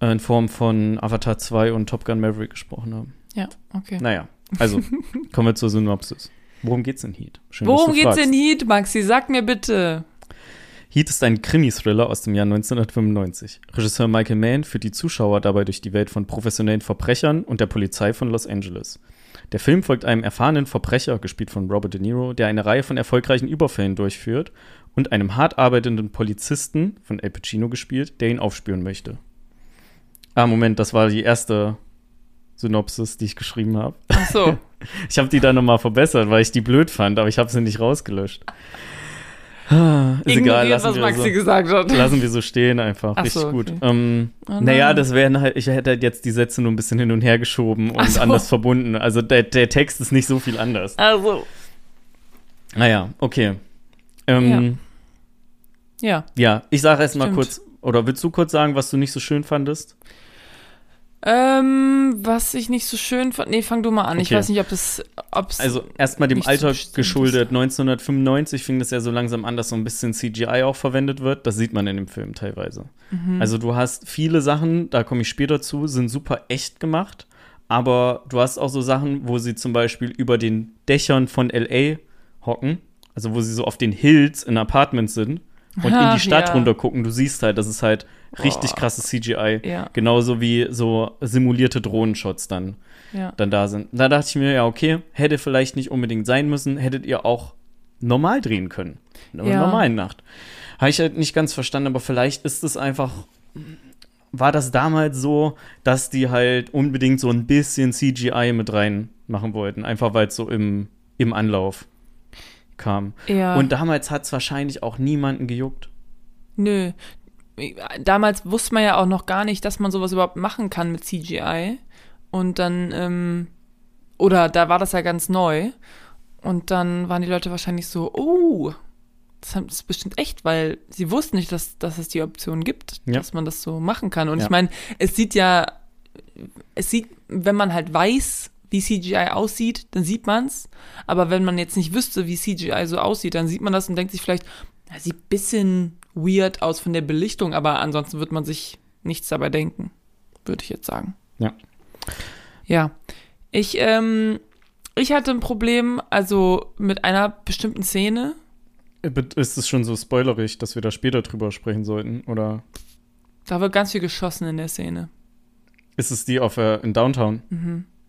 Mhm. in Form von Avatar 2 und Top Gun Maverick gesprochen haben. Ja, okay. Naja, also kommen wir zur Synopsis. Worum geht's in Heat? Schön, Worum geht's fragst. in Heat, Maxi? Sag mir bitte. Heat ist ein Krimi-Thriller aus dem Jahr 1995. Regisseur Michael Mann führt die Zuschauer dabei durch die Welt von professionellen Verbrechern und der Polizei von Los Angeles. Der Film folgt einem erfahrenen Verbrecher, gespielt von Robert De Niro, der eine Reihe von erfolgreichen Überfällen durchführt und einem hart arbeitenden Polizisten, von El Pacino gespielt, der ihn aufspüren möchte. Ah, Moment, das war die erste Synopsis, die ich geschrieben habe. Ach so. Ich habe die dann nochmal verbessert, weil ich die blöd fand, aber ich habe sie nicht rausgelöscht. Ah, Ist egal, lassen was wir Maxi so. gesagt hat. Lassen wir so stehen einfach. Ach Richtig so, gut. okay. Ähm, Oh nein. naja, das wären halt, ich hätte halt jetzt die Sätze nur ein bisschen hin und her geschoben und so. anders verbunden. Also der, der Text ist nicht so viel anders. Also, Naja, okay. Ähm, ja. ja. ich sage erst mal Stimmt. kurz, oder willst du kurz sagen, was du nicht so schön fandest? Ähm, was ich nicht so schön fand. Nee, fang du mal an. Ich Okay. weiß nicht, ob es. Ob's, Also erstmal dem so Alter bestimmt geschuldet. 1995 fing das ja so langsam an, dass so ein bisschen CGI auch verwendet wird. Das sieht man in dem Film teilweise. Mhm. Also du hast viele Sachen, da komme ich später zu, sind super echt gemacht. Aber du hast auch so Sachen, wo sie zum Beispiel über den Dächern von LA hocken. Also wo sie so auf den Hills in Apartments sind und in Ach, die Stadt ja. runter gucken. Du siehst halt, das ist halt richtig krasses CGI. Ja. Genauso wie so simulierte Drohnenshots dann ja. dann da sind. Da dachte ich mir, ja, okay, hätte vielleicht nicht unbedingt sein müssen, hättet ihr auch normal drehen können. In einer Ja. normalen Nacht. Habe ich halt nicht ganz verstanden, aber vielleicht ist es einfach war das damals so, dass die halt unbedingt so ein bisschen CGI mit reinmachen wollten, einfach weil es so im, im Anlauf kam. Ja. Und damals hat es wahrscheinlich auch niemanden gejuckt. Nö. Damals wusste man ja auch noch gar nicht, dass man sowas überhaupt machen kann mit CGI. Und dann, ähm, oder da war das ja ganz neu. Und dann waren die Leute wahrscheinlich so, oh, das ist bestimmt echt, weil sie wussten nicht, dass, dass es die Option gibt, Ja. dass man das so machen kann. Und Ja. ich meine, es sieht ja, es sieht, wenn man halt weiß, wie CGI aussieht, dann sieht man's. Aber wenn man jetzt nicht wüsste, wie CGI so aussieht, dann sieht man das und denkt sich vielleicht, na, sieht ein bisschen weird aus von der Belichtung, aber ansonsten wird man sich nichts dabei denken, würde ich jetzt sagen. Ja. Ja. Ich, ähm, ich hatte ein Problem, also mit einer bestimmten Szene. Ist es schon so spoilerig, dass wir da später drüber sprechen sollten? Oder Da wird ganz viel geschossen in der Szene. ist es die auf äh, in Downtown?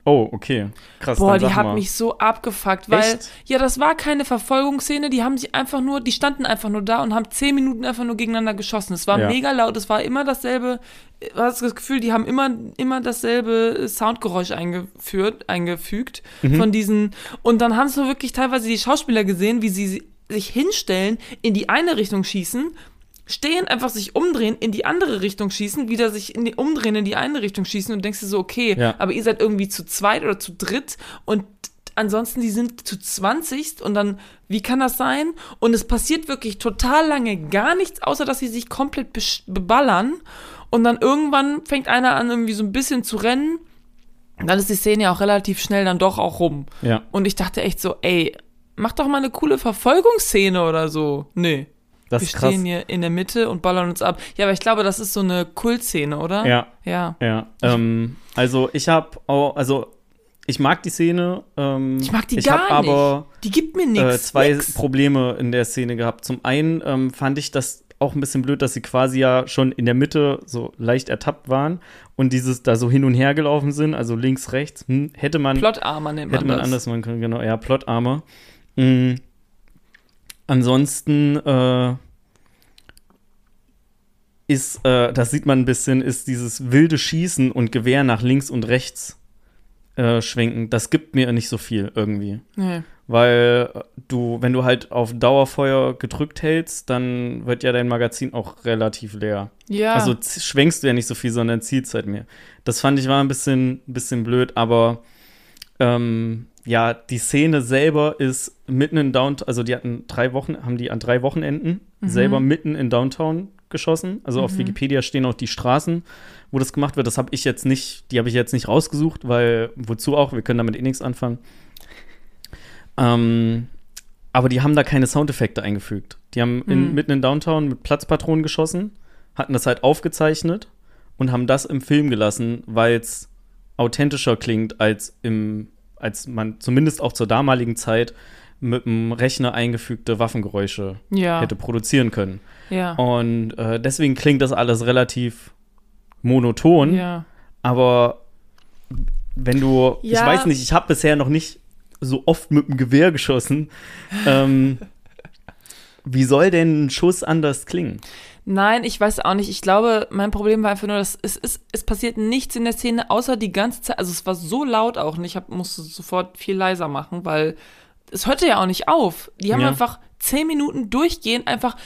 Oh, okay. Krass. Boah, die hat mal. mich so abgefuckt, weil, Echt? ja, das war keine Verfolgungsszene, die haben sich einfach nur, die standen einfach nur da und haben zehn Minuten einfach nur gegeneinander geschossen. Es war Ja. mega laut, es war immer dasselbe, du hast das Gefühl, die haben immer, immer dasselbe Soundgeräusch eingeführt, eingefügt Mhm. von diesen, und dann haben so wirklich teilweise die Schauspieler gesehen, wie sie sich hinstellen, in die eine Richtung schießen, stehen, einfach sich umdrehen, in die andere Richtung schießen, wieder sich in die, umdrehen, in die eine Richtung schießen und denkst dir so, okay, Ja. aber ihr seid irgendwie zu zweit oder zu dritt und ansonsten die sind zu 20 und dann, wie kann das sein? Und es passiert wirklich total lange gar nichts, außer dass sie sich komplett beballern und dann irgendwann fängt einer an, irgendwie so ein bisschen zu rennen. Und dann ist die Szene ja auch relativ schnell dann doch auch rum. Ja, Und ich dachte echt so, ey, mach doch mal eine coole Verfolgungsszene oder so. Nee. Das Wir stehen hier in der Mitte und ballern uns ab. Ja, aber ich glaube, das ist so eine Kultszene, oder? Ja, Ja. ja. Ähm, also ich habe auch, also ich mag die Szene. Ähm, Ich mag die ich gar hab aber nicht. Die gibt mir äh, nichts. zwei nix. Probleme in der Szene gehabt. Zum einen ähm, fand ich das auch ein bisschen blöd, dass sie quasi ja schon in der Mitte so leicht ertappt waren und dieses da so hin und her gelaufen sind, also links, rechts, hm, hätte man Plotarmer nennt hätte man man das. anders machen können, genau, ja, Plotarme. Mhm. Ansonsten äh, ist, äh, das sieht man ein bisschen, ist dieses wilde Schießen und Gewehr nach links und rechts äh, schwenken. Das gibt mir nicht so viel irgendwie. Nee. Weil äh, du, wenn du halt auf Dauerfeuer gedrückt hältst, dann wird ja dein Magazin auch relativ leer. Ja. Also schwenkst du ja nicht so viel, sondern zielst halt mehr. Das fand ich war ein bisschen, bisschen blöd, aber ähm, ja, die Szene selber ist mitten in Downtown, also die hatten drei Wochen, haben die an drei Wochenenden selber mitten in Downtown geschossen. Also auf Wikipedia stehen auch die Straßen, wo das gemacht wird. Das habe ich jetzt nicht, die habe ich jetzt nicht rausgesucht, weil wozu auch? Wir können damit eh nichts anfangen. Ähm, aber die haben da keine Soundeffekte eingefügt. Die haben in, Mhm. mitten in Downtown mit Platzpatronen geschossen, hatten das halt aufgezeichnet und haben das im Film gelassen, weil es authentischer klingt als im, als man zumindest auch zur damaligen Zeit mit dem Rechner eingefügte Waffengeräusche ja. hätte produzieren können. Ja. Und äh, deswegen klingt das alles relativ monoton. ja. Aber wenn du, ich weiß nicht, ich habe bisher noch nicht so oft mit dem Gewehr geschossen. ähm, wie soll denn ein Schuss anders klingen? Nein, ich weiß auch nicht. Ich glaube, mein Problem war einfach nur, dass es, es, es passiert nichts in der Szene, außer die ganze Zeit. Also es war so laut auch und ich hab, musste sofort viel leiser machen, weil es hörte ja auch nicht auf. Die haben Ja. einfach zehn Minuten durchgehend einfach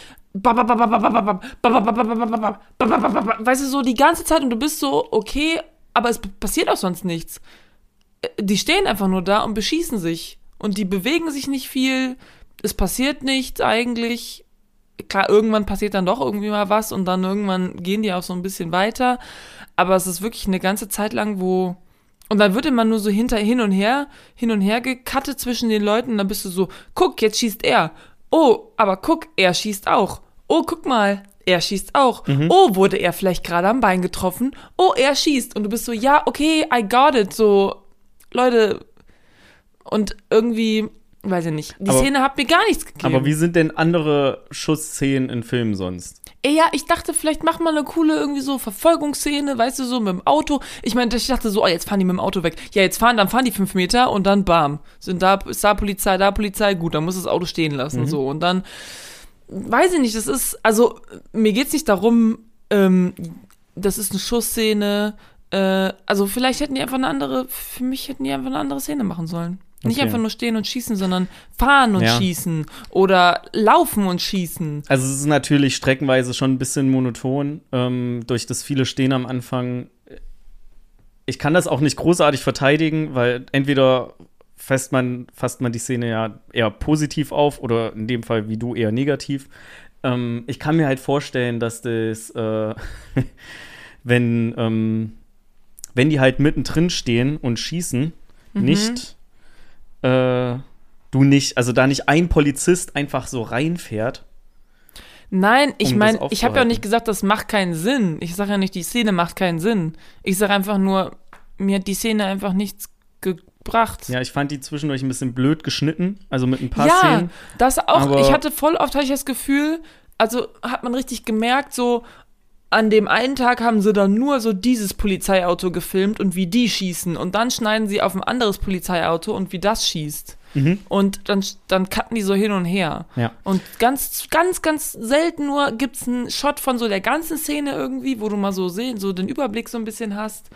weißt du, so die ganze Zeit und du bist so, okay, aber es passiert auch sonst nichts. Äh, Die stehen einfach nur da und beschießen sich. Und die bewegen sich nicht viel. Es passiert nichts eigentlich. Klar, irgendwann passiert dann doch irgendwie mal was und dann irgendwann gehen die auch so ein bisschen weiter. Aber es ist wirklich eine ganze Zeit lang, wo. Und dann wird immer nur so hinter hin und her, hin und her gekattet zwischen den Leuten. Und dann bist du so, guck, jetzt schießt er. Oh, aber guck, er schießt auch. Oh, guck mal, er schießt auch. Oh, wurde er vielleicht gerade am Bein getroffen? Oh, er schießt. Und du bist so, ja, okay, I got it. So, Leute. Und irgendwie, weiß ich nicht. Die Aber- Szene hat mir gar nichts gegeben. Aber wie sind denn andere Schussszenen in Filmen sonst? Ey, ja, ich dachte, vielleicht mach mal eine coole irgendwie so Verfolgungsszene, weißt du, so mit dem Auto. Ich meine, ich dachte so, oh, jetzt fahren die mit dem Auto weg. Ja, jetzt fahren, dann fahren die fünf Meter und dann bam. Sind da, ist da Polizei, da Polizei, gut, dann muss das Auto stehen lassen, so. Und dann, weiß ich nicht, das ist, also, mir geht's nicht darum, ähm, das ist eine Schussszene. Äh, also vielleicht hätten die einfach eine andere, für mich hätten die einfach eine andere Szene machen sollen. Nicht Okay. einfach nur stehen und schießen, sondern fahren und Ja. schießen oder laufen und schießen. Also es ist natürlich streckenweise schon ein bisschen monoton ähm, durch das viele Stehen am Anfang. Ich kann das auch nicht großartig verteidigen, weil entweder fasst man, fasst man die Szene ja eher positiv auf oder in dem Fall wie du eher negativ. Ähm, ich kann mir halt vorstellen, dass das, äh, wenn, ähm, wenn die halt mittendrin stehen und schießen, Mhm. nicht äh, du nicht, also da nicht ein Polizist einfach so reinfährt. Nein, ich Um meine, ich habe ja nicht gesagt, das macht keinen Sinn. Ich sage ja nicht, die Szene macht keinen Sinn. Ich sage einfach nur, mir hat die Szene einfach nichts gebracht. Ja, ich fand die zwischendurch ein bisschen blöd geschnitten, also mit ein paar ja, Szenen. das auch. Ich hatte voll oft hatte ich das Gefühl, also hat man richtig gemerkt, so an dem einen Tag haben sie dann nur so dieses Polizeiauto gefilmt und wie die schießen und dann schneiden sie auf ein anderes Polizeiauto und wie das schießt. Mhm. Und dann, dann cutten die so hin und her. Ja. Und ganz, ganz, ganz selten nur gibt's einen Shot von so der ganzen Szene irgendwie, wo du mal so sehen, so den Überblick so ein bisschen hast.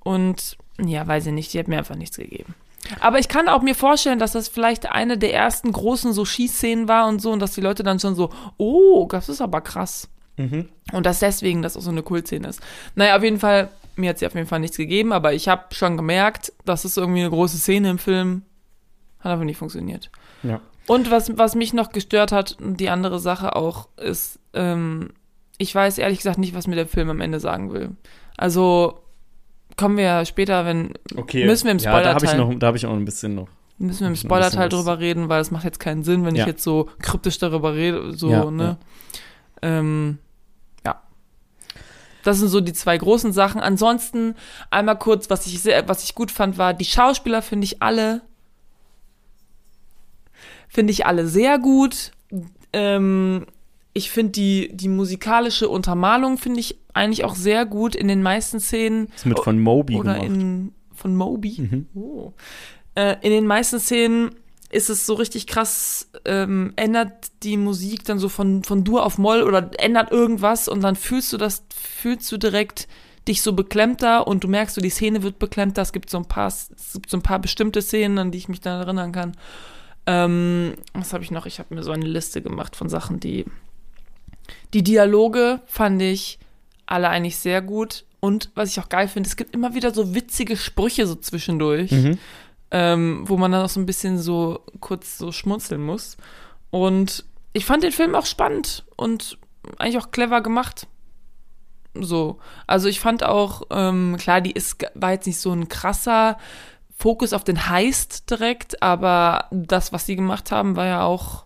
Und ja, weiß ich nicht, die hat mir einfach nichts gegeben. Aber ich kann auch mir vorstellen, dass das vielleicht eine der ersten großen so Schießszenen war und so und dass die Leute dann schon so, oh, das ist aber krass. Mhm. Und dass deswegen das auch so eine Kultszene ist. Naja, auf jeden Fall, mir hat sie auf jeden Fall nichts gegeben, aber ich habe schon gemerkt, das ist irgendwie eine große Szene im Film. Hat aber nicht funktioniert. Ja. Und was, was mich noch gestört hat, die andere Sache auch, ist, ähm, ich weiß ehrlich gesagt nicht, was mir der Film am Ende sagen will. Also kommen wir ja später, wenn Okay. Müssen wir im Ja, da habe ich, Spoilerteil- noch- da hab ich auch ein bisschen noch. müssen wir im Spoilerteil was- drüber reden, weil es macht jetzt keinen Sinn, wenn Ja. ich jetzt so kryptisch darüber rede, so, Ja, ne? Ähm, ja. Das sind so die zwei großen Sachen. Ansonsten einmal kurz, was ich sehr, was ich gut fand, war die Schauspieler finde ich alle finde ich alle sehr gut. Ähm, ich finde die die musikalische Untermalung finde ich eigentlich auch sehr gut in den meisten Szenen Ist mit von Moby oder gemacht. in von Moby. Mhm. Oh. Äh, in den meisten Szenen ist es so richtig krass, ähm, ändert die Musik dann so von, von Dur auf Moll oder ändert irgendwas und dann fühlst du das, fühlst du direkt dich so beklemmter und du merkst so, die Szene wird beklemmter. Es gibt so ein paar, es gibt so ein paar bestimmte Szenen, an die ich mich dann erinnern kann. Ähm, was habe ich noch? Ich habe mir so eine Liste gemacht von Sachen, die. Die Dialoge fand ich alle eigentlich sehr gut. Und was ich auch geil finde, es gibt immer wieder so witzige Sprüche so zwischendurch, Mhm. Ähm, wo man dann auch so ein bisschen so kurz so schmunzeln muss. Und ich fand den Film auch spannend und eigentlich auch clever gemacht. So. Also ich fand auch, ähm, klar, die ist, war jetzt nicht so ein krasser Fokus auf den Heist direkt, aber das, was sie gemacht haben, war ja auch,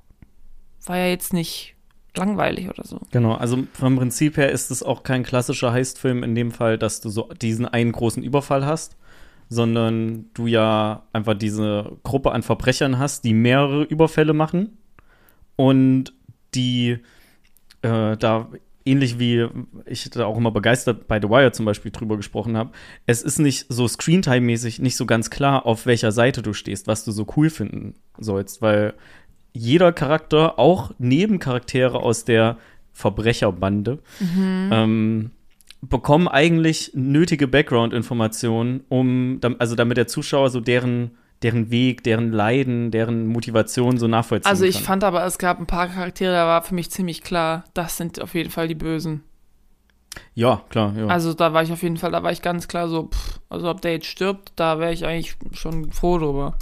war ja jetzt nicht langweilig oder so. Genau, also vom Prinzip her ist es auch kein klassischer Heistfilm in dem Fall, dass du so diesen einen großen Überfall hast, sondern du ja einfach diese Gruppe an Verbrechern hast, die mehrere Überfälle machen und die äh, da ähnlich wie ich da auch immer begeistert bei The Wire zum Beispiel drüber gesprochen habe, es ist nicht so Screentime-mäßig nicht so ganz klar, auf welcher Seite du stehst, was du so cool finden sollst, weil jeder Charakter, auch Nebencharaktere aus der Verbrecherbande, ähm, bekommen eigentlich nötige Background-Informationen, um, also damit der Zuschauer so deren, deren Weg, deren Leiden, deren Motivation so nachvollziehen Also ich kann. fand aber, es gab ein paar Charaktere, da war für mich ziemlich klar, das sind auf jeden Fall die Bösen. Ja, klar, ja. Also da war ich auf jeden Fall, da war ich ganz klar so, pff, also ob der jetzt stirbt, da wäre ich eigentlich schon froh drüber.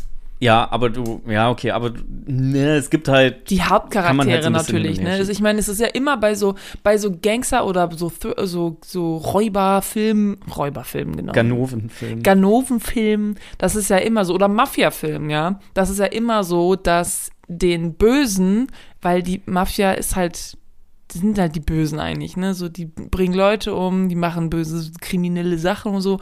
Ja, aber du, ja, okay, aber ne, es gibt halt, Die Hauptcharaktere halt so natürlich, ne? Das, ich meine, es ist ja immer bei so, bei so Gangster oder so, so, so Räuberfilmen, Räuberfilmen, genau. Ganovenfilm. Ganovenfilmen, das ist ja immer so, oder Mafia-Film, ja, das ist ja immer so, dass den Bösen, weil die Mafia ist halt, die sind halt die Bösen eigentlich, ne, so, die bringen Leute um, die machen böse, kriminelle Sachen und so,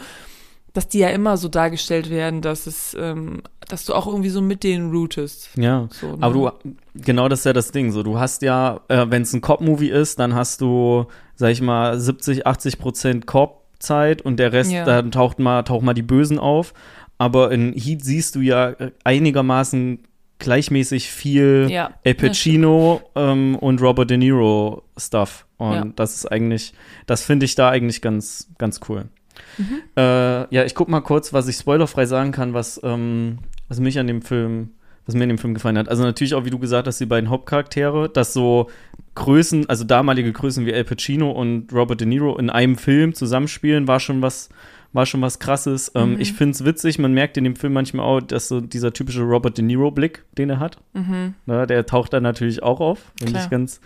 dass die ja immer so dargestellt werden, dass es, ähm, dass du auch irgendwie so mit denen rootest. ja. So, ne? Aber du, genau das ist ja das Ding. So, du hast ja, äh, wenn es ein Cop-Movie ist, dann hast du, sag ich mal, 70, 80 Prozent Cop-Zeit und der Rest, Ja. dann taucht mal, taucht mal die Bösen auf. Aber in Heat siehst du ja äh, einigermaßen gleichmäßig viel Ja. Al Pacino ähm, und Robert De Niro Stuff. Und Ja. das ist eigentlich, das finde ich da eigentlich ganz, ganz cool. Mhm. Äh, ja, ich guck mal kurz, was ich spoilerfrei sagen kann, was, ähm, was mich an dem Film, was mir in dem Film gefallen hat. Also natürlich auch, wie du gesagt hast, die beiden Hauptcharaktere, dass so Größen, also damalige Größen wie Al Pacino und Robert De Niro in einem Film zusammenspielen, war schon was, war schon was krasses. Ähm, Mhm. Ich finde es witzig, man merkt in dem Film manchmal auch, dass so dieser typische Robert De Niro-Blick, den er hat, Mhm. ne, der taucht da natürlich auch auf. Finde ich ganz,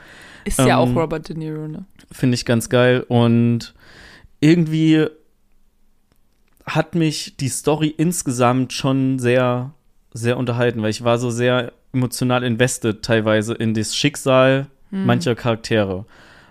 Ist ja auch Ähm, Robert De Niro, ne? finde ich ganz geil. Und irgendwie hat mich die Story insgesamt schon sehr, sehr unterhalten, weil ich war so sehr emotional invested teilweise in das Schicksal Hm. mancher Charaktere.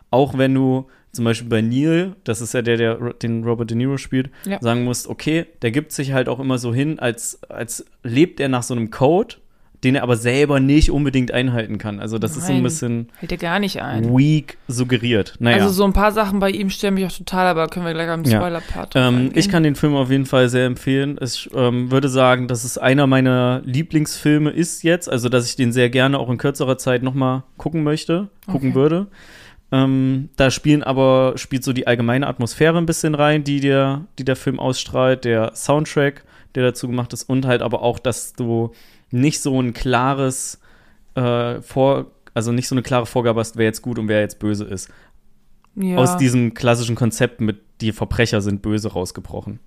Auch wenn du zum Beispiel bei Neil, das ist ja der, der den Robert De Niro spielt, Ja. sagen musst, okay, der gibt sich halt auch immer so hin, als, als lebt er nach so einem Code, den er aber selber nicht unbedingt einhalten kann. Also das ist so ein Nein. bisschen Hält er gar nicht ein. weak suggeriert. Naja. Also so ein paar Sachen bei ihm stören mich auch total, aber können wir gleich am Ja. Spoiler-Part drauf Ähm, ich kann den Film auf jeden Fall sehr empfehlen. Ich ähm, würde sagen, dass es einer meiner Lieblingsfilme ist jetzt, also dass ich den sehr gerne auch in kürzerer Zeit nochmal gucken möchte, gucken Okay. würde. Ähm, da spielen aber, spielt so die allgemeine Atmosphäre ein bisschen rein, die der, die der Film ausstrahlt, der Soundtrack, der dazu gemacht ist, und halt aber auch, dass du nicht so ein klares äh, Vor, also nicht so eine klare Vorgabe hast, wer jetzt gut und wer jetzt böse ist. ja. Aus diesem klassischen Konzept mit die Verbrecher sind böse rausgebrochen.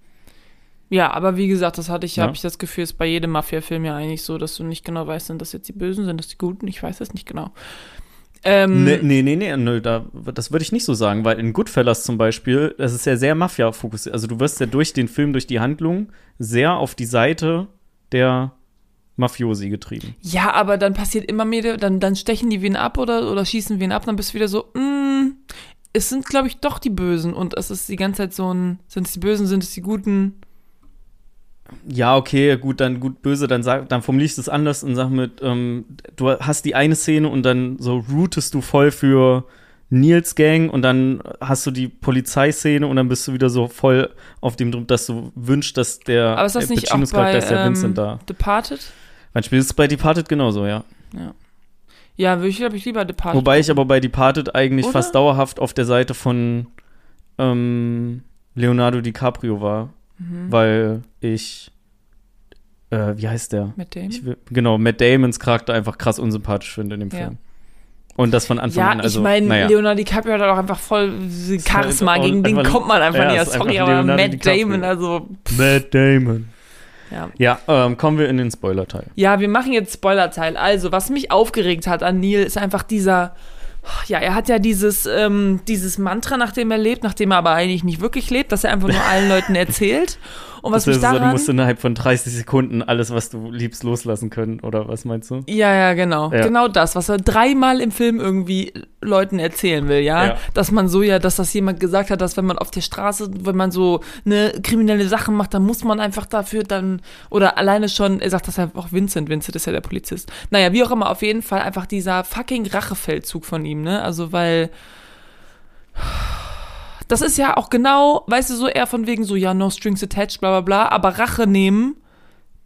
ja, aber wie gesagt, das hatte ich, Ja. habe ich das Gefühl, ist bei jedem Mafia-Film ja eigentlich so, dass du nicht genau weißt, sind das jetzt die Bösen, sind das die Guten, ich weiß es nicht genau. Ähm, Nee, nee, nee, nee, nö, da, das würde ich nicht so sagen, weil in Goodfellas zum Beispiel, das ist ja sehr Mafia-fokussiert. Also du wirst ja durch den Film, durch die Handlung sehr auf die Seite der Mafiosi getrieben. Ja, aber dann passiert immer mehr, dann, dann stechen die wen ab oder, oder schießen wen ab, dann bist du wieder so, mm, es sind, glaube ich, doch die Bösen und es ist die ganze Zeit so ein, sind es die Bösen, sind es die Guten? Ja, okay, gut, dann gut, böse, dann sag, dann formulierst du es anders und sag mit, ähm, du hast die eine Szene und dann so rootest du voll für Nils Gang und dann hast du die Polizeiszene und dann bist du wieder so voll auf dem Druck, dass du wünschst, dass der Aber ist das nicht auch Pacinos bei Charakter ähm, Vincent da. Departed? Mein Spiel ist bei Departed genauso, ja. Ja, würde ich, glaube ich, lieber Departed. Wobei ich aber bei Departed eigentlich Oder? fast dauerhaft auf der Seite von ähm, Leonardo DiCaprio war, Mhm. weil ich, äh, wie heißt der? Mit dem? Ich genau, Matt Damons Charakter einfach krass unsympathisch finde in dem Ja. Film. Und das von Anfang ja, an. Also, ich meine, naja. Leonardo DiCaprio hat auch einfach voll Charisma, halt gegen den kommt man einfach ja, nicht. Ja, sorry, aber Leonardo Matt DiCaprio. Damon, also, Matt Damon. Ja. Ja, ähm, kommen wir in den Spoiler-Teil. Ja, wir machen jetzt Spoilerteil. Also, was mich aufgeregt hat an Neil, ist einfach dieser. Ja, er hat ja dieses, ähm, dieses Mantra, nach dem er lebt, nach dem er aber eigentlich nicht wirklich lebt, dass er einfach nur allen Leuten erzählt. Und was mich ist so, du daran. musst innerhalb von 30 Sekunden alles, was du liebst, loslassen können, oder was meinst du? Ja, ja, genau. Ja. Genau das, was er dreimal im Film irgendwie Leuten erzählen will, ja? Ja. Dass man so ja, dass das jemand gesagt hat, dass wenn man auf der Straße, wenn man so eine kriminelle Sachen macht, dann muss man einfach dafür dann, oder alleine schon, er sagt das ja auch Vincent, Vincent ist ja der Polizist. Naja, wie auch immer, auf jeden Fall einfach dieser fucking Rachefeldzug von ihm, ne? Also, weil. Das ist ja auch genau, weißt du, so eher von wegen so, ja, no strings attached, bla bla bla, aber Rache nehmen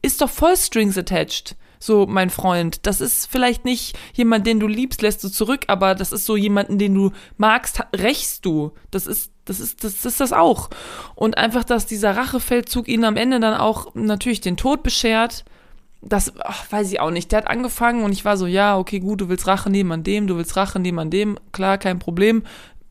ist doch voll strings attached. So, mein Freund. Das ist vielleicht nicht jemand, den du liebst, lässt du zurück, aber das ist so jemanden, den du magst, rächst du. Das ist, das ist, das ist das auch. Und einfach, dass dieser Rachefeldzug ihn am Ende dann auch natürlich den Tod beschert. Das ach, weiß ich auch nicht. Der hat angefangen und ich war so, ja, okay, gut, du willst Rache nehmen an dem, du willst Rache nehmen an dem, klar, kein Problem.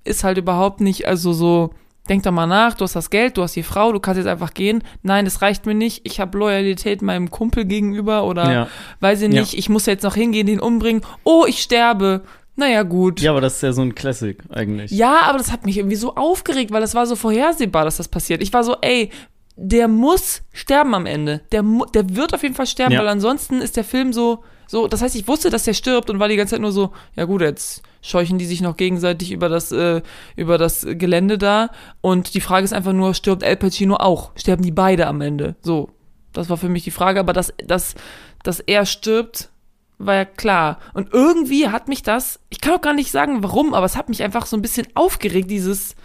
Ist halt überhaupt nicht, also so, denk doch mal nach, du hast das Geld, du hast die Frau, du kannst jetzt einfach gehen. Nein, das reicht mir nicht. Ich habe Loyalität meinem Kumpel gegenüber oder Ja. weiß ich Ja. nicht, ich muss jetzt noch hingehen, den umbringen. Oh, ich sterbe. Naja, gut. Ja, aber das ist ja so ein Classic eigentlich. Ja, aber das hat mich irgendwie so aufgeregt, weil das war so vorhersehbar, dass das passiert. Ich war so, ey, der muss sterben am Ende. Der, der wird auf jeden Fall sterben, Ja. weil ansonsten ist der Film so, so, das heißt, ich wusste, dass der stirbt und war die ganze Zeit nur so, ja gut, jetzt scheuchen die sich noch gegenseitig über das, äh, über das Gelände da. Und die Frage ist einfach nur, stirbt Al Pacino auch? Sterben die beide am Ende? So. Das war für mich die Frage, aber dass, dass, dass er stirbt, war ja klar. Und irgendwie hat mich das, ich kann auch gar nicht sagen, warum, aber es hat mich einfach so ein bisschen aufgeregt, dieses,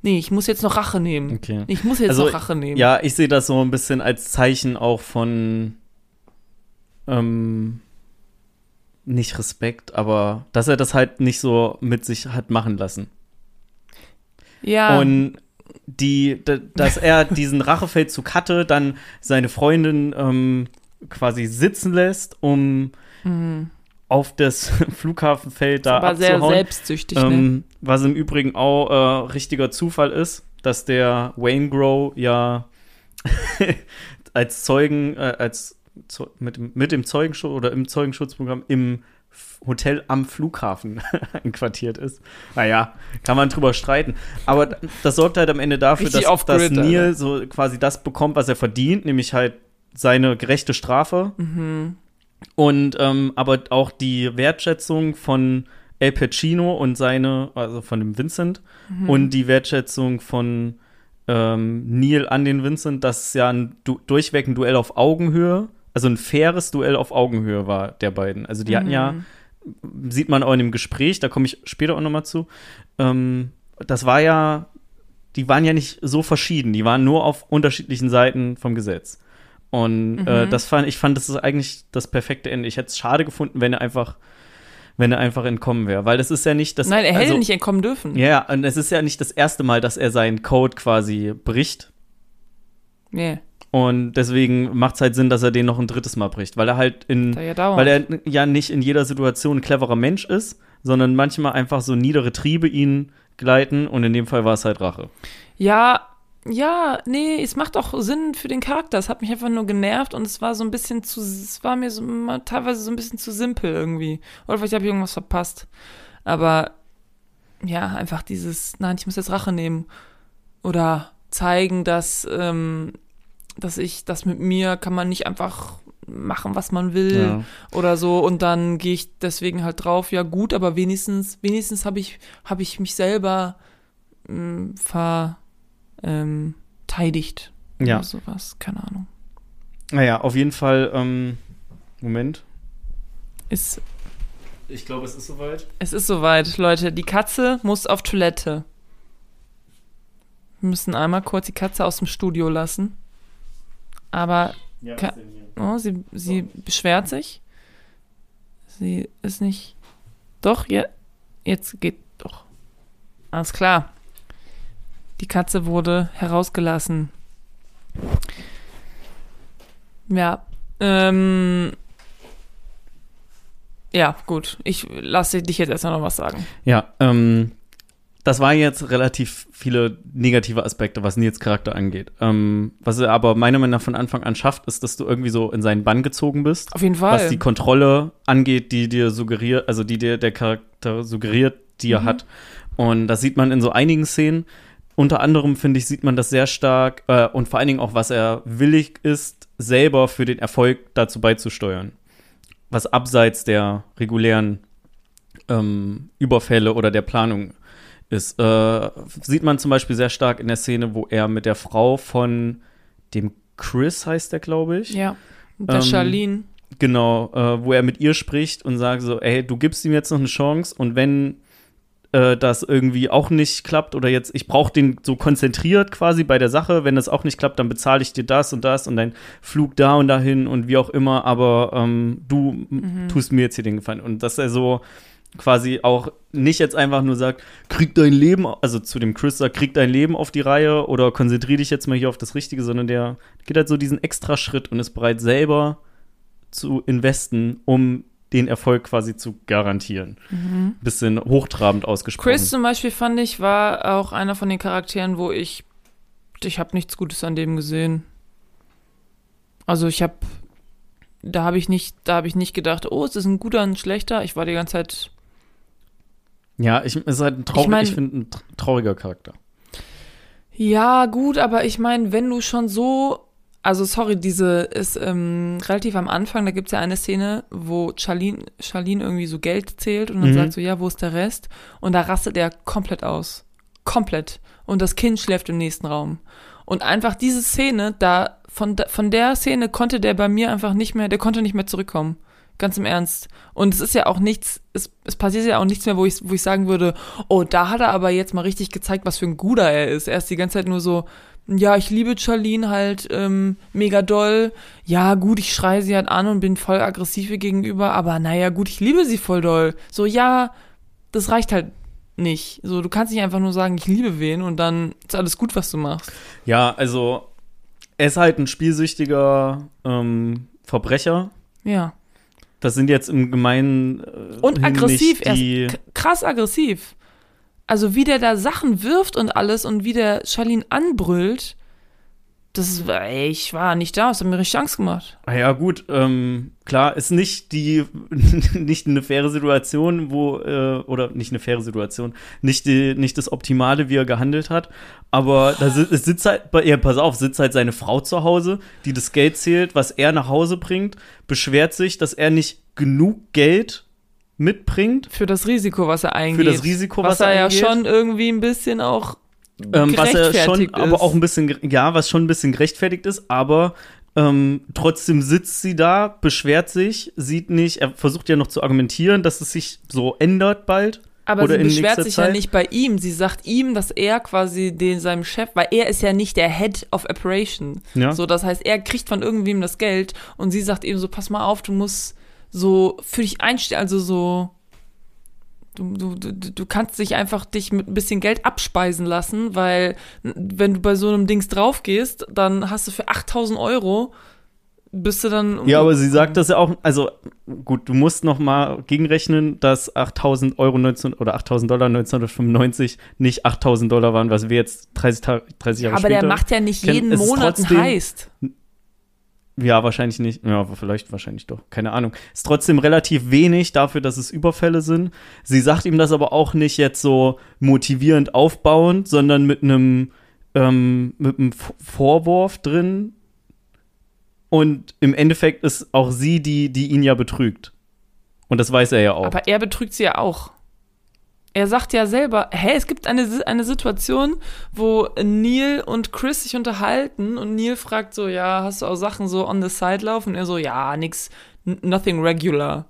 nee, ich muss jetzt noch Rache nehmen. Okay. Ich muss jetzt Also, noch Rache nehmen. Ja, ich sehe das so ein bisschen als Zeichen auch von, ähm, nicht Respekt, aber dass er das halt nicht so mit sich hat machen lassen. Ja. Und die, dass er diesen Rachefeldzug hatte, dann seine Freundin ähm, quasi sitzen lässt, um auf das Flughafenfeld da Mhm. aber sehr selbstsüchtig, ne? Ähm, was im Übrigen auch äh, richtiger Zufall ist, dass der Wayne Grow ja als Zeugen, äh, als mit, dem- mit dem Zeugenschutz oder im Zeugenschutzprogramm im Hotel am Flughafen einquartiert ist. Naja, kann man drüber streiten. Aber das sorgt halt am Ende dafür, Richtig dass, dass Neil Alter. so quasi das bekommt, was er verdient, nämlich halt seine gerechte Strafe. Mhm. Und ähm, aber auch die Wertschätzung von El Pacino und seine, also von dem Vincent Mhm. und die Wertschätzung von ähm, Neil an den Vincent, dass es ja ein du durchweg ein Duell auf Augenhöhe, also ein faires Duell auf Augenhöhe war der beiden. Also die hatten ja, Mhm. sieht man auch in dem Gespräch, da komme ich später auch noch mal zu. Ähm, das war ja, die waren ja nicht so verschieden, die waren nur auf unterschiedlichen Seiten vom Gesetz. Und äh, Mhm. das fand ich fand das ist eigentlich das perfekte Ende. Ich hätte es schade gefunden, wenn er einfach wenn er einfach entkommen wäre, weil das ist ja nicht das Nein, er hätte also, nicht entkommen dürfen. Ja, und es ist ja nicht das erste Mal, dass er seinen Code quasi bricht. Nee, Und deswegen macht es halt Sinn, dass er den noch ein drittes Mal bricht, weil er halt in, ja weil er ja nicht in jeder Situation ein cleverer Mensch ist, sondern manchmal einfach so niedere Triebe ihn gleiten und in dem Fall war es halt Rache. Ja, ja, nee, es macht auch Sinn für den Charakter. Es hat mich einfach nur genervt und es war so ein bisschen zu, es war mir so teilweise so ein bisschen zu simpel irgendwie. Oder vielleicht habe ich irgendwas verpasst. Aber ja, einfach dieses, nein, ich muss jetzt Rache nehmen. Oder zeigen, dass, ähm, dass ich, das mit mir kann man nicht einfach machen, was man will Ja. oder so und dann gehe ich deswegen halt drauf, ja gut, aber wenigstens, wenigstens habe ich, habe ich mich selber ähm, ver, ähm, teidigt. Ja. Oder sowas, keine Ahnung. Naja, auf jeden Fall, ähm, Moment. Ist, Ich glaube, es ist soweit. es ist soweit, Leute. Die Katze muss auf Toilette. Wir müssen einmal kurz die Katze aus dem Studio lassen. Aber Ja, Oh, sie, sie beschwert sich. Sie ist nicht. Doch, ja, jetzt geht doch. Alles klar. Die Katze wurde herausgelassen. Ja, ähm. Ja, gut. Ich lasse dich jetzt erstmal noch was sagen. Ja, ähm, das waren jetzt relativ viele negative Aspekte, was Nils Charakter angeht. Ähm, was er aber meiner Meinung nach von Anfang an schafft, ist, dass du irgendwie so in seinen Bann gezogen bist. Auf jeden Fall. was die Kontrolle angeht, die dir suggeriert, also die dir der Charakter suggeriert, die er Mhm. hat. Und das sieht man in so einigen Szenen. Unter anderem, finde ich, sieht man das sehr stark äh, und vor allen Dingen auch, was er willig ist, selber für den Erfolg dazu beizusteuern. Was abseits der regulären ähm, Überfälle oder der Planung ist. Äh, sieht man zum Beispiel sehr stark in der Szene, wo er mit der Frau von dem Chris heißt der, glaube ich. ja. Der Ähm, Charlene. Genau, äh, wo er mit ihr spricht und sagt so, ey, du gibst ihm jetzt noch eine Chance und wenn äh, das irgendwie auch nicht klappt oder jetzt, ich brauche den so konzentriert quasi bei der Sache, wenn das auch nicht klappt, dann bezahle ich dir das und das und dein Flug da und dahin und wie auch immer, aber ähm, du m- tust mir jetzt hier den Gefallen. Und dass er so quasi auch nicht jetzt einfach nur sagt, krieg dein Leben, also zu dem Chris sagt, krieg dein Leben auf die Reihe oder konzentrier dich jetzt mal hier auf das Richtige, sondern der geht halt so diesen extra Schritt und ist bereit, selber zu investen, um den Erfolg quasi zu garantieren. Bisschen hochtrabend ausgesprochen. Chris zum Beispiel fand ich, war auch einer von den Charakteren, wo ich, ich habe nichts Gutes an dem gesehen. Also ich habe, da habe ich nicht, da habe ich nicht gedacht, oh, ist das ein guter, ein schlechter. Ich war die ganze Zeit, ja, ich, es ist halt ein traurig, Ich mein- ich finde ein tr- trauriger Charakter. ja gut, aber ich meine, wenn du schon so, also sorry, diese ist ähm, relativ am Anfang, da gibt es ja eine Szene, wo Charlene, Charlene irgendwie so Geld zählt und dann Mhm. sagt so, ja, wo ist der Rest? Und da rastet er komplett aus. Komplett. Und das Kind schläft im nächsten Raum. Und einfach diese Szene, da, von, da- von der Szene konnte der bei mir einfach nicht mehr, der konnte nicht mehr zurückkommen. Ganz im Ernst. Und es ist ja auch nichts, es, es passiert ja auch nichts mehr, wo ich, wo ich sagen würde, oh, da hat er aber jetzt mal richtig gezeigt, was für ein Guter er ist. Er ist die ganze Zeit nur so ja, ich liebe Charlene halt ähm, mega doll. Ja, gut, ich schreie sie halt an und bin voll aggressiv ihr gegenüber, aber naja, gut, ich liebe sie voll doll. So, ja, das reicht halt nicht. So, du kannst nicht einfach nur sagen, ich liebe wen und dann ist alles gut, was du machst. Ja, also er ist halt ein spielsüchtiger ähm, Verbrecher. Ja. Das sind jetzt im Gemeinen äh, Und aggressiv, er krass aggressiv. Also wie der da Sachen wirft und alles und wie der Charlene anbrüllt, das ey, ich war nicht da, das hat mir richtig Angst gemacht. Ah ja, gut, ähm, klar, ist nicht die, nicht eine faire Situation, wo, äh, oder nicht eine faire Situation, nicht, die, nicht das Optimale, wie er gehandelt hat, aber da si- es sitzt halt, ja, pass auf, sitzt halt seine Frau zu Hause, die das Geld zählt, was er nach Hause bringt, beschwert sich, dass er nicht genug Geld mitbringt, Für das Risiko, was er eingeht. das Risiko, was, was er er ja schon irgendwie ein bisschen auch ähm, was er schon, gerechtfertigt aber ist. auch ein bisschen, ja, was schon ein bisschen gerechtfertigt ist, aber ähm, trotzdem sitzt sie da, beschwert sich, sieht nicht, er versucht ja noch zu argumentieren, dass es sich so ändert bald. Aber sie beschwert sich ja Zeit. nicht bei ihm. Sie sagt ihm, dass er quasi den seinem Chef, weil er ist ja nicht der Head of Operation. Ja. So, das heißt, er kriegt von irgendwem das Geld und sie sagt ihm so, pass mal auf, du musst so für dich einstellen, also so, du, du, du, kannst dich einfach dich mit ein bisschen Geld abspeisen lassen, weil wenn du bei so einem Dings drauf gehst, dann hast du für 8000 Euro bist du dann. Ja, aber sie sagt das ja auch, also gut, du musst noch mal gegenrechnen, dass 8000 Euro 19, oder 8000 Dollar 1995 nicht 8000 Dollar waren, was wir jetzt 30, Tage, 30 Jahre aber später. der macht ja nicht jeden Monat trotzdem- ein Heist. Ja, wahrscheinlich nicht. Ja, vielleicht wahrscheinlich doch. Keine Ahnung. Ist trotzdem relativ wenig dafür, dass es Überfälle sind. Sie sagt ihm das aber auch nicht jetzt so motivierend aufbauend, sondern mit einem ähm, mit einem Vorwurf drin. Und im Endeffekt ist auch sie die, die ihn ja betrügt. Und das weiß er ja auch. Aber er betrügt sie ja auch. Er sagt ja selber, hä, es gibt eine, eine Situation, wo Neil und Chris sich unterhalten und Neil fragt so, ja, hast du auch Sachen so on the side laufen? Und er so, ja, nix, nothing regular.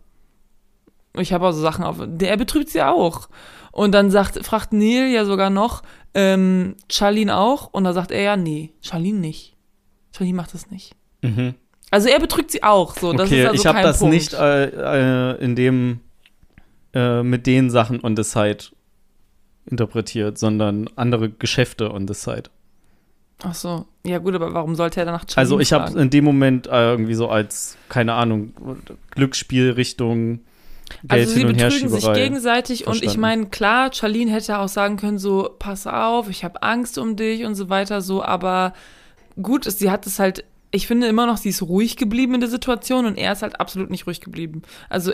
Ich habe auch so Sachen auf. Der er betrügt sie auch. Und dann sagt, fragt Neil ja sogar noch, ähm, Charlene auch? Und da sagt er ja, nee, Charlene nicht. Charlene macht das nicht. mhm. Also er betrügt sie auch. So, das okay, ist also ich habe das Punkt. nicht äh, äh, in dem äh, mit den Sachen on the side interpretiert, sondern andere Geschäfte on the side. Ach so. Ja gut, aber warum sollte er danach Charlene Also ich habe in dem Moment äh, irgendwie so als, keine Ahnung, Glücksspielrichtung, Geld Also sie betrügen sich gegenseitig und ich verstanden. meine, klar, Charlene hätte auch sagen können, so, pass auf, ich habe Angst um dich und so weiter, so, aber gut, sie hat es halt, ich finde immer noch, sie ist ruhig geblieben in der Situation und er ist halt absolut nicht ruhig geblieben. Also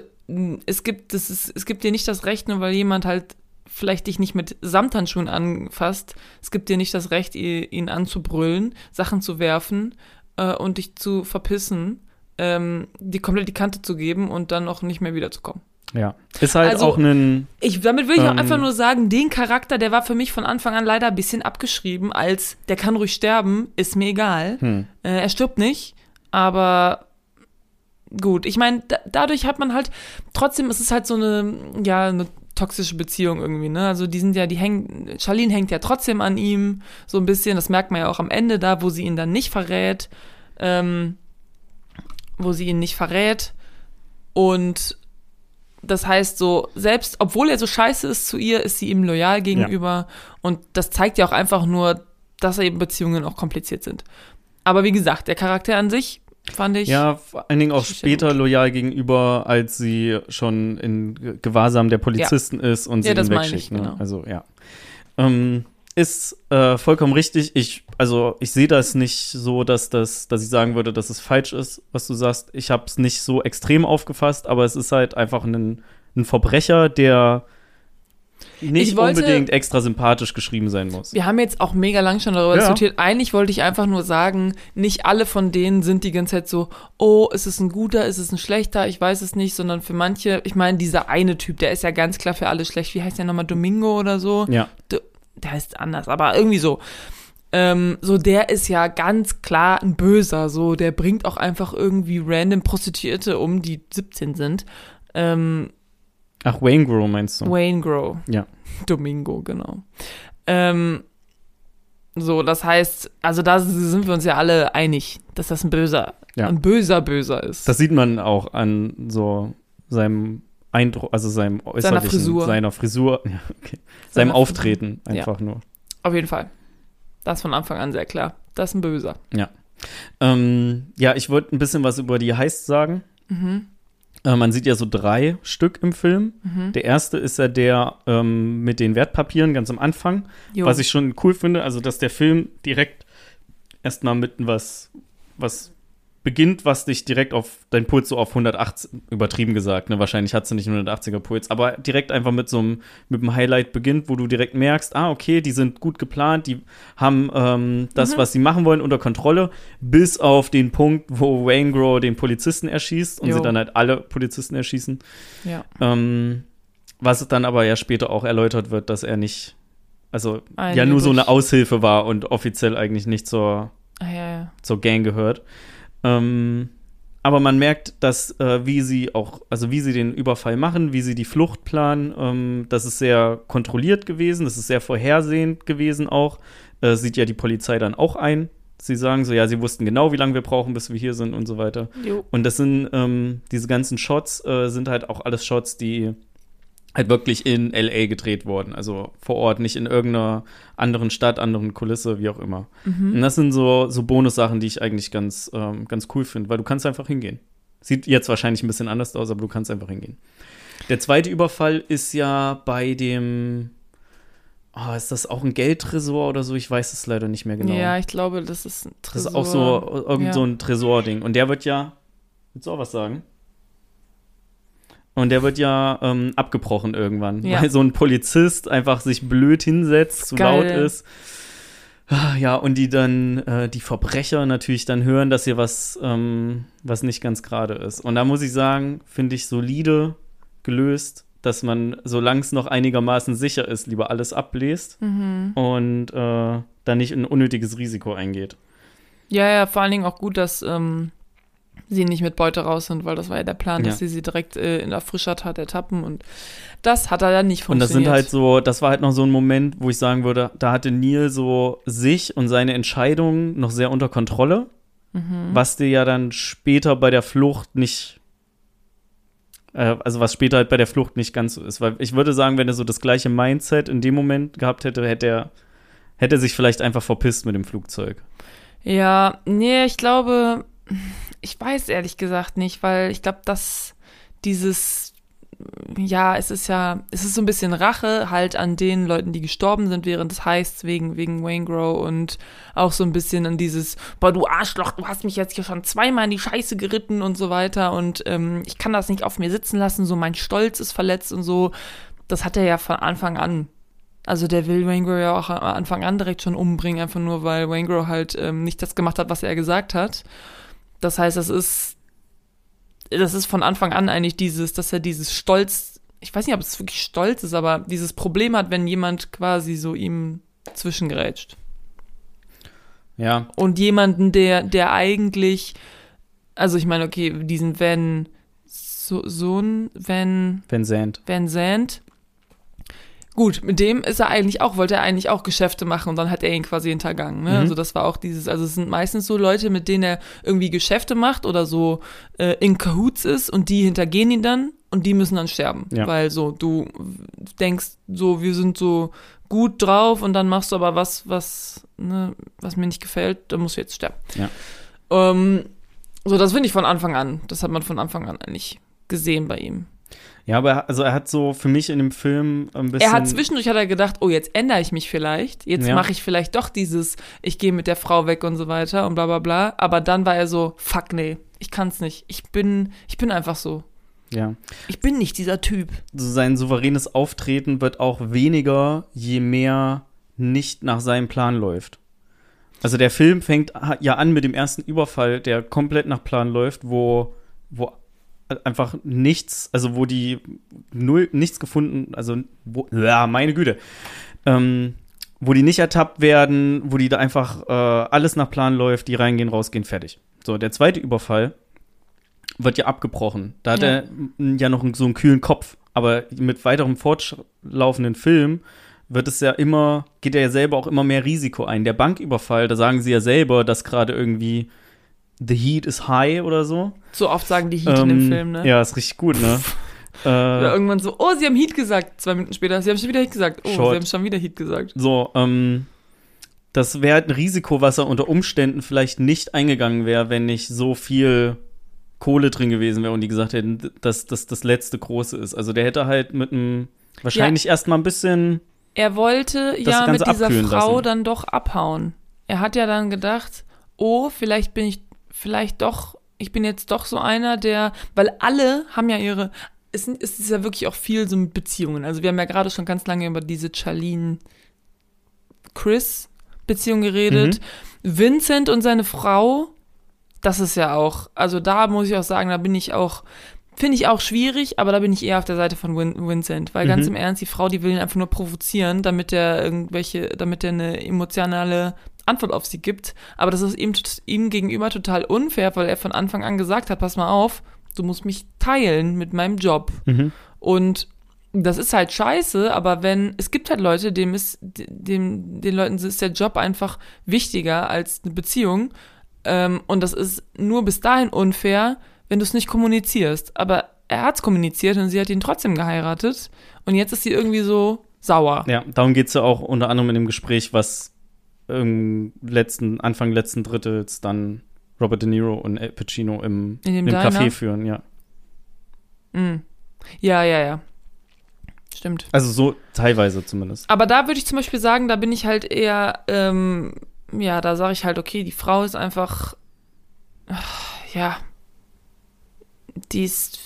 es gibt, das ist, es gibt dir nicht das Recht, nur weil jemand halt vielleicht dich nicht mit Samthandschuhen anfasst, es gibt dir nicht das Recht, ihn anzubrüllen, Sachen zu werfen äh, und dich zu verpissen, ähm, die komplett die Kante zu geben und dann auch nicht mehr wiederzukommen. Ja. Ist halt Also- auch ein, Ich, damit will ich auch Ähm. einfach nur sagen, den Charakter, der war für mich von Anfang an leider ein bisschen abgeschrieben, als der kann ruhig sterben, ist mir egal. hm, Äh, er stirbt nicht, aber gut. Ich meine, da, dadurch hat man halt, trotzdem ist es halt so eine, ja, eine toxische Beziehung irgendwie, ne? Also die sind ja, die hängen, Charlene hängt ja trotzdem an ihm, so ein bisschen, das merkt man ja auch am Ende da, wo sie ihn dann nicht verrät, ähm, wo sie ihn nicht verrät und das heißt so, selbst obwohl er so scheiße ist zu ihr, ist sie ihm loyal gegenüber und das zeigt ja auch einfach nur, dass eben Beziehungen auch kompliziert sind. Aber wie gesagt, der Charakter an sich fand ich. ja, vor allen Dingen auch später loyal gegenüber, als sie schon in Ge- Gewahrsam der Polizisten ist und sie Ja, ihn wegschickt. ich, ne? genau. Also ja. Ähm, ist äh, vollkommen richtig. Ich, also ich sehe das nicht so, dass das, dass ich sagen würde, dass es falsch ist, was du sagst. Ich habe es nicht so extrem aufgefasst, aber es ist halt einfach ein, ein Verbrecher, der nicht Ich wollte- unbedingt extra sympathisch geschrieben sein muss. Wir haben jetzt auch mega lang schon darüber Ja. diskutiert. Eigentlich wollte ich einfach nur sagen, nicht alle von denen sind die ganze Zeit so, oh, ist es ein guter, ist es ein schlechter, ich weiß es nicht, sondern für manche, ich meine, dieser eine Typ, der ist ja ganz klar für alle schlecht. Wie heißt der nochmal? Domingo oder so? Ja. D- Der heißt anders, aber irgendwie so. Ähm, so, der ist ja ganz klar ein Böser, so, der bringt auch einfach irgendwie random Prostituierte um, die 17 sind. Ähm, Ach, Wayne Grow meinst du? Wayne Grow. Ja. Domingo, genau. Ähm, So, das heißt, also da sind wir uns ja alle einig, dass das ein böser, Ja. ein böser Böser ist. Das sieht man auch an so seinem Eindruck, also seinem äußerlichen, Frisur. seiner Frisur, ja, okay. seinem Seiner Auftreten Ja. einfach nur. Auf jeden Fall. Das ist von Anfang an sehr klar. Das ist ein Böser. Ähm, ja, ich wollte ein bisschen was über die Heist sagen. Mhm. Äh, man sieht ja so drei Stück im Film. Mhm. Der erste ist ja der ähm, mit den Wertpapieren ganz am Anfang, Jo. was ich schon cool finde, also dass der Film direkt erstmal mit was, was beginnt, was dich direkt auf dein Puls so auf 180, übertrieben gesagt, ne? Wahrscheinlich hat sie nicht einen 180er Puls, aber direkt einfach mit so einem, mit einem Highlight beginnt, wo du direkt merkst, ah, okay, die sind gut geplant, die haben ähm, das, Mhm. was sie machen wollen, unter Kontrolle, bis auf den Punkt, wo Wangro den Polizisten erschießt und Jo. sie dann halt alle Polizisten erschießen. ja. Ähm, was dann aber ja später auch erläutert wird, dass er nicht, also Ein ja nur so eine Aushilfe war und offiziell eigentlich nicht zur, Ah, ja, ja. zur Gang gehört. Ähm, aber man merkt, dass äh, wie sie auch, also wie sie den Überfall machen, wie sie die Flucht planen, ähm, das ist sehr kontrolliert gewesen, das ist sehr vorhersehend gewesen auch. Äh, sieht ja die Polizei dann auch ein. Sie sagen so, ja, sie wussten genau, wie lange wir brauchen, bis wir hier sind und so weiter. Jo. Und das sind, ähm, diese ganzen Shots äh, sind halt auch alles Shots, die halt wirklich in LA gedreht wurden. Also vor Ort, nicht in irgendeiner anderen Stadt, anderen Kulisse, wie auch immer. Mhm. Und das sind so, so Bonussachen, die ich eigentlich ganz, ähm, ganz cool finde, weil du kannst einfach hingehen. Sieht jetzt wahrscheinlich ein bisschen anders aus, aber du kannst einfach hingehen. Der zweite Überfall ist ja bei dem, oh, ist das auch ein Geldtresor oder so? Ich weiß es leider nicht mehr genau. Ja, ich glaube, das ist ein das Tresor. ist auch so irgend Ja. so ein Tresording. Und der wird ja, willst du auch was sagen? Und der wird ja ähm, abgebrochen irgendwann, Ja. weil so ein Polizist einfach sich blöd hinsetzt, zu laut ist. Ah, Ja, und die dann, äh, die Verbrecher natürlich dann hören, dass hier was, ähm, was nicht ganz gerade ist. Und da muss ich sagen, finde ich solide gelöst, dass man, solange es noch einigermaßen sicher ist, lieber alles abbläst Mhm. und äh, dann nicht ein unnötiges Risiko eingeht. Ja, ja, vor allen Dingen auch gut, dass ähm, sie nicht mit Beute raus sind, weil das war ja der Plan, Ja. dass sie sie direkt äh, in der frischer Tat ertappen und das hat er dann nicht Und das funktioniert. sind halt so, das war halt noch so ein Moment, wo ich sagen würde, da hatte Neil so sich und seine Entscheidungen noch sehr unter Kontrolle, Mhm. was dir ja dann später bei der Flucht nicht, äh, also was später halt bei der Flucht nicht ganz so ist. Weil ich würde sagen, wenn er so das gleiche Mindset in dem Moment gehabt hätte, hätte er, hätte er sich vielleicht einfach verpisst mit dem Flugzeug. Ja, nee, ich glaube, ich weiß ehrlich gesagt nicht, weil ich glaube, dass dieses, ja, es ist ja, es ist so ein bisschen Rache halt an den Leuten, die gestorben sind während des Heists wegen, wegen Wayne Grow und auch so ein bisschen an dieses, boah, du Arschloch, du hast mich jetzt hier schon zweimal in die Scheiße geritten und so weiter und ähm, ich kann das nicht auf mir sitzen lassen, so mein Stolz ist verletzt und so. Das hat er ja von Anfang an. Also der will Wangro ja auch am Anfang an direkt schon umbringen, einfach nur weil Wangro halt ähm, nicht das gemacht hat, was er gesagt hat. Das heißt, das ist, das ist von Anfang an eigentlich dieses, dass er dieses Stolz, ich weiß nicht, ob es wirklich Stolz ist, aber dieses Problem hat, wenn jemand quasi so ihm zwischengerätscht. Ja, Und jemanden, der, der eigentlich, also ich meine, okay, diesen Van, so, Sohn, Van, Vincent. Van Zandt. Gut, mit dem ist er eigentlich auch, wollte er eigentlich auch Geschäfte machen und dann hat er ihn quasi hintergangen. Ne? Mhm. Also das war auch dieses, also es sind meistens so Leute, mit denen er irgendwie Geschäfte macht oder so äh, in Cahoots ist und die hintergehen ihn dann und die müssen dann sterben. Ja. Weil so, du denkst so, wir sind so gut drauf und dann machst du aber was, was, ne, was mir nicht gefällt, dann musst du jetzt sterben. Ja. Ähm, so, das finde ich von Anfang an. Das hat man von Anfang an eigentlich gesehen bei ihm. Ja, aber er, also er hat so für mich in dem Film ein bisschen. Er hat zwischendurch hat er gedacht, oh, jetzt ändere ich mich vielleicht. Jetzt Ja. mache ich vielleicht doch dieses, ich gehe mit der Frau weg und so weiter und bla bla bla. Aber dann war er so, fuck nee, ich kann's nicht. Ich bin, ich bin einfach so. Ja. Ich bin nicht dieser Typ. sein souveränes Auftreten wird auch weniger, je mehr nicht nach seinem Plan läuft. Also der Film fängt ja an mit dem ersten Überfall, der komplett nach Plan läuft, wo, wo einfach nichts, also wo die null, nichts gefunden, also wo, ja, meine Güte, ähm, wo die nicht ertappt werden, wo die da einfach äh, alles nach Plan läuft, die reingehen, rausgehen, fertig. So, der zweite Überfall wird ja abgebrochen. Da hat Ja. er ja noch so einen kühlen Kopf. Aber mit weiterem fortlaufenden Film wird es ja immer, geht er ja selber auch immer mehr Risiko ein. Der Banküberfall, da sagen sie ja selber, dass gerade irgendwie The Heat is high oder so. So oft sagen die Heat ähm, in dem Film, ne? Ja, ist richtig gut, ne? äh, Oder irgendwann so, oh, sie haben Heat gesagt. Zwei Minuten später, sie haben schon wieder Heat gesagt. Oh, Short. sie haben schon wieder Heat gesagt. So, ähm, das wäre halt ein Risiko, was er unter Umständen vielleicht nicht eingegangen wäre, wenn nicht so viel Kohle drin gewesen wäre und die gesagt hätten, dass das das letzte große ist. Also der hätte halt mit einem wahrscheinlich ja. erstmal ein bisschen. Er wollte ja mit dieser Frau lassen. dann doch abhauen. Er hat ja dann gedacht, oh, vielleicht bin ich, vielleicht doch, ich bin jetzt doch so einer, der, weil alle haben ja ihre, es, es ist ja wirklich auch viel so mit Beziehungen. Also wir haben ja gerade schon ganz lange über diese Charlene Chris Beziehung geredet. Mhm. Vincent und seine Frau das ist ja auch, also da muss ich auch sagen, da bin ich auch, finde ich auch schwierig, aber da bin ich eher auf der Seite von Win Vincent, weil mhm. ganz im Ernst, die Frau, die will ihn einfach nur provozieren, damit er irgendwelche, damit er eine emotionale Antwort auf sie gibt. Aber das ist ihm, ihm gegenüber total unfair, weil er von Anfang an gesagt hat, pass mal auf, du musst mich teilen mit meinem Job. Mhm. Und das ist halt scheiße, aber wenn, es gibt halt Leute, dem ist, dem, den Leuten ist der Job einfach wichtiger als eine Beziehung. Ähm, und das ist nur bis dahin unfair, wenn du es nicht kommunizierst. Aber er hat es kommuniziert und sie hat ihn trotzdem geheiratet. Und jetzt ist sie irgendwie so sauer. Ja, darum geht es ja auch unter anderem in dem Gespräch, was ähm, letzten, Anfang letzten Drittels dann Robert De Niro und Al Pacino im, im Café führen, ja. Mm. Ja, ja, ja. Stimmt. Also so teilweise zumindest. Aber da würde ich zum Beispiel sagen, da bin ich halt eher ähm, ja, da sage ich halt, okay, die Frau ist einfach, ja, die ist,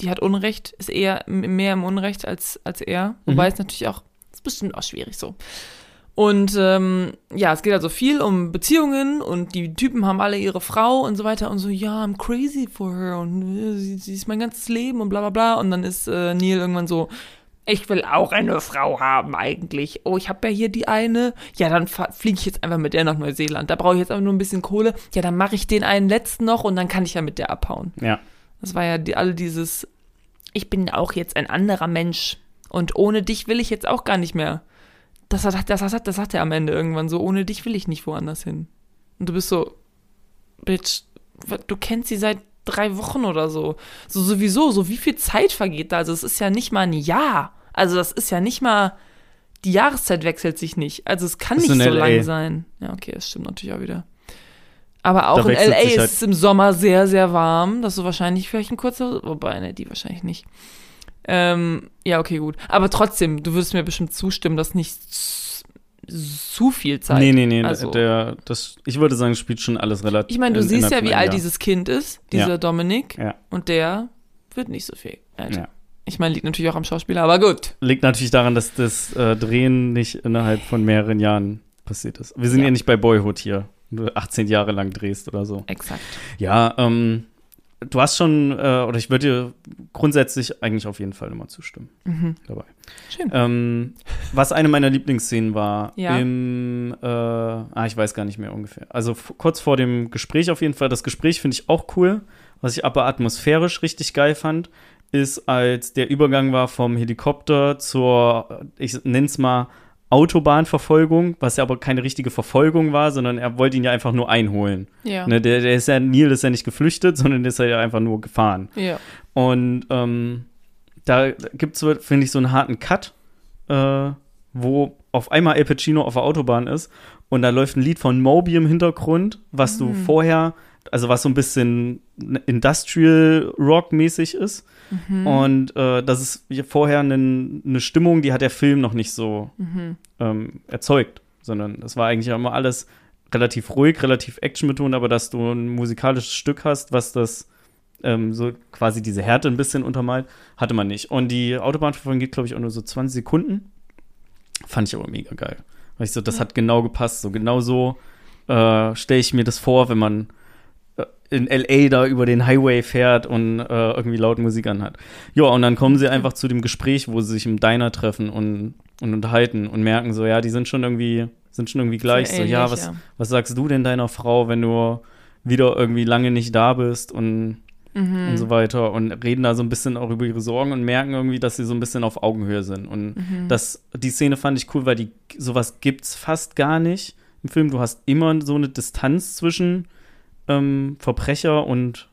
die hat Unrecht, ist eher mehr im Unrecht als, als er. Wobei mhm. es natürlich auch, ist bestimmt auch schwierig so. Und ähm, ja, es geht also viel um Beziehungen und die Typen haben alle ihre Frau und so weiter und so, ja, I'm crazy for her und äh, sie, sie, ist mein ganzes Leben und bla bla bla. Und dann ist äh, Neil irgendwann so, ich will auch eine Frau haben eigentlich. Oh, ich habe ja hier die eine. Ja, dann fliege ich jetzt einfach mit der nach Neuseeland. Da brauche ich jetzt einfach nur ein bisschen Kohle. Ja, dann mache ich den einen letzten noch und dann kann ich ja mit der abhauen. Ja. Das war ja die, alle dieses, ich bin auch jetzt ein anderer Mensch und ohne dich will ich jetzt auch gar nicht mehr. Das hat, das hat, das hat er am Ende irgendwann so, ohne dich will ich nicht woanders hin. Und du bist so, Bitch, du kennst sie seit drei Wochen oder so. So sowieso, so wie viel Zeit vergeht da? Also es ist ja nicht mal ein Jahr. Also das ist ja nicht mal, die Jahreszeit wechselt sich nicht. Also es kann nicht so lang sein. Ja, okay, das stimmt natürlich auch wieder. Aber auch in LA ist halt es im Sommer sehr, sehr warm. Das ist so wahrscheinlich vielleicht ein kurzer, wobei, ne, die wahrscheinlich nicht. Ähm, ja, okay, gut. Aber trotzdem, du würdest mir bestimmt zustimmen, dass nicht zu viel Zeit. Nee, nee, nee. Also, der, das, ich würde sagen, spielt schon alles relativ. Ich meine, du in, siehst ja, wie alt dieses Kind ist, dieser ja. Dominik. Ja. Und der wird nicht so viel älter. Ja. Ich meine, liegt natürlich auch am Schauspieler, aber gut. Liegt natürlich daran, dass das äh, Drehen nicht innerhalb von mehreren Jahren passiert ist. Wir sind ja, ja nicht bei Boyhood hier, wo du 18 Jahre lang drehst oder so. Exakt. Ja, ähm, du hast schon, äh, oder ich würde dir grundsätzlich eigentlich auf jeden Fall immer zustimmen mhm. dabei. Schön. Ähm, was eine meiner Lieblingsszenen war, ja. im, äh, ah, ich weiß gar nicht mehr ungefähr. Also kurz vor dem Gespräch auf jeden Fall. Das Gespräch finde ich auch cool, was ich aber atmosphärisch richtig geil fand ist, als der Übergang war vom Helikopter zur, ich nenne es mal, Autobahnverfolgung, was ja aber keine richtige Verfolgung war, sondern er wollte ihn ja einfach nur einholen. Ja. Ne, der, der ist ja, Neil ist ja nicht geflüchtet, sondern ist ja einfach nur gefahren. Ja. Und ähm, da gibt es, finde ich, so einen harten Cut, äh, wo auf einmal El Pacino auf der Autobahn ist und da läuft ein Lied von Moby im Hintergrund, was mhm. du vorher also was so ein bisschen Industrial Rock mäßig ist. Mhm. Und äh, das ist vorher eine ne Stimmung, die hat der Film noch nicht so mhm. ähm, erzeugt, sondern das war eigentlich immer alles relativ ruhig, relativ actionbetont, aber dass du ein musikalisches Stück hast, was das ähm, so quasi diese Härte ein bisschen untermalt, hatte man nicht. Und die Autobahnverfolgung geht, glaube ich, auch nur so 20 Sekunden. Fand ich aber mega geil. Weil ich so, das ja. hat genau gepasst. So genau so äh, stelle ich mir das vor, wenn man in LA da über den Highway fährt und äh, irgendwie laut Musik anhat. Ja, und dann kommen sie einfach zu dem Gespräch, wo sie sich im Diner treffen und, und unterhalten und merken so, ja, die sind schon irgendwie, sind schon irgendwie gleich. Ähnlich, so, ja, was, ja. was sagst du denn deiner Frau, wenn du wieder irgendwie lange nicht da bist und Mhm. und so weiter und reden da so ein bisschen auch über ihre Sorgen und merken irgendwie, dass sie so ein bisschen auf Augenhöhe sind. Und Mhm. das, die Szene fand ich cool, weil die sowas gibt's fast gar nicht im Film. Du hast immer so eine Distanz zwischen ähm, Verbrecher und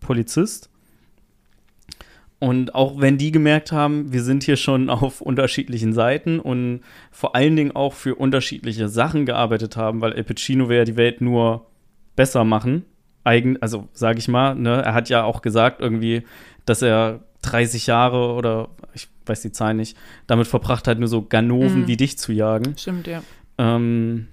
Polizist. Und auch wenn die gemerkt haben, wir sind hier schon auf unterschiedlichen Seiten und vor allen Dingen auch für unterschiedliche Sachen gearbeitet haben, weil El Pacino will ja die Welt nur besser machen. Eigen, also sage ich mal, ne, er hat ja auch gesagt irgendwie, dass er 30 Jahre oder ich weiß die Zahl nicht, damit verbracht hat, nur so Ganoven Mhm. wie dich zu jagen. Stimmt, ja. Ähm,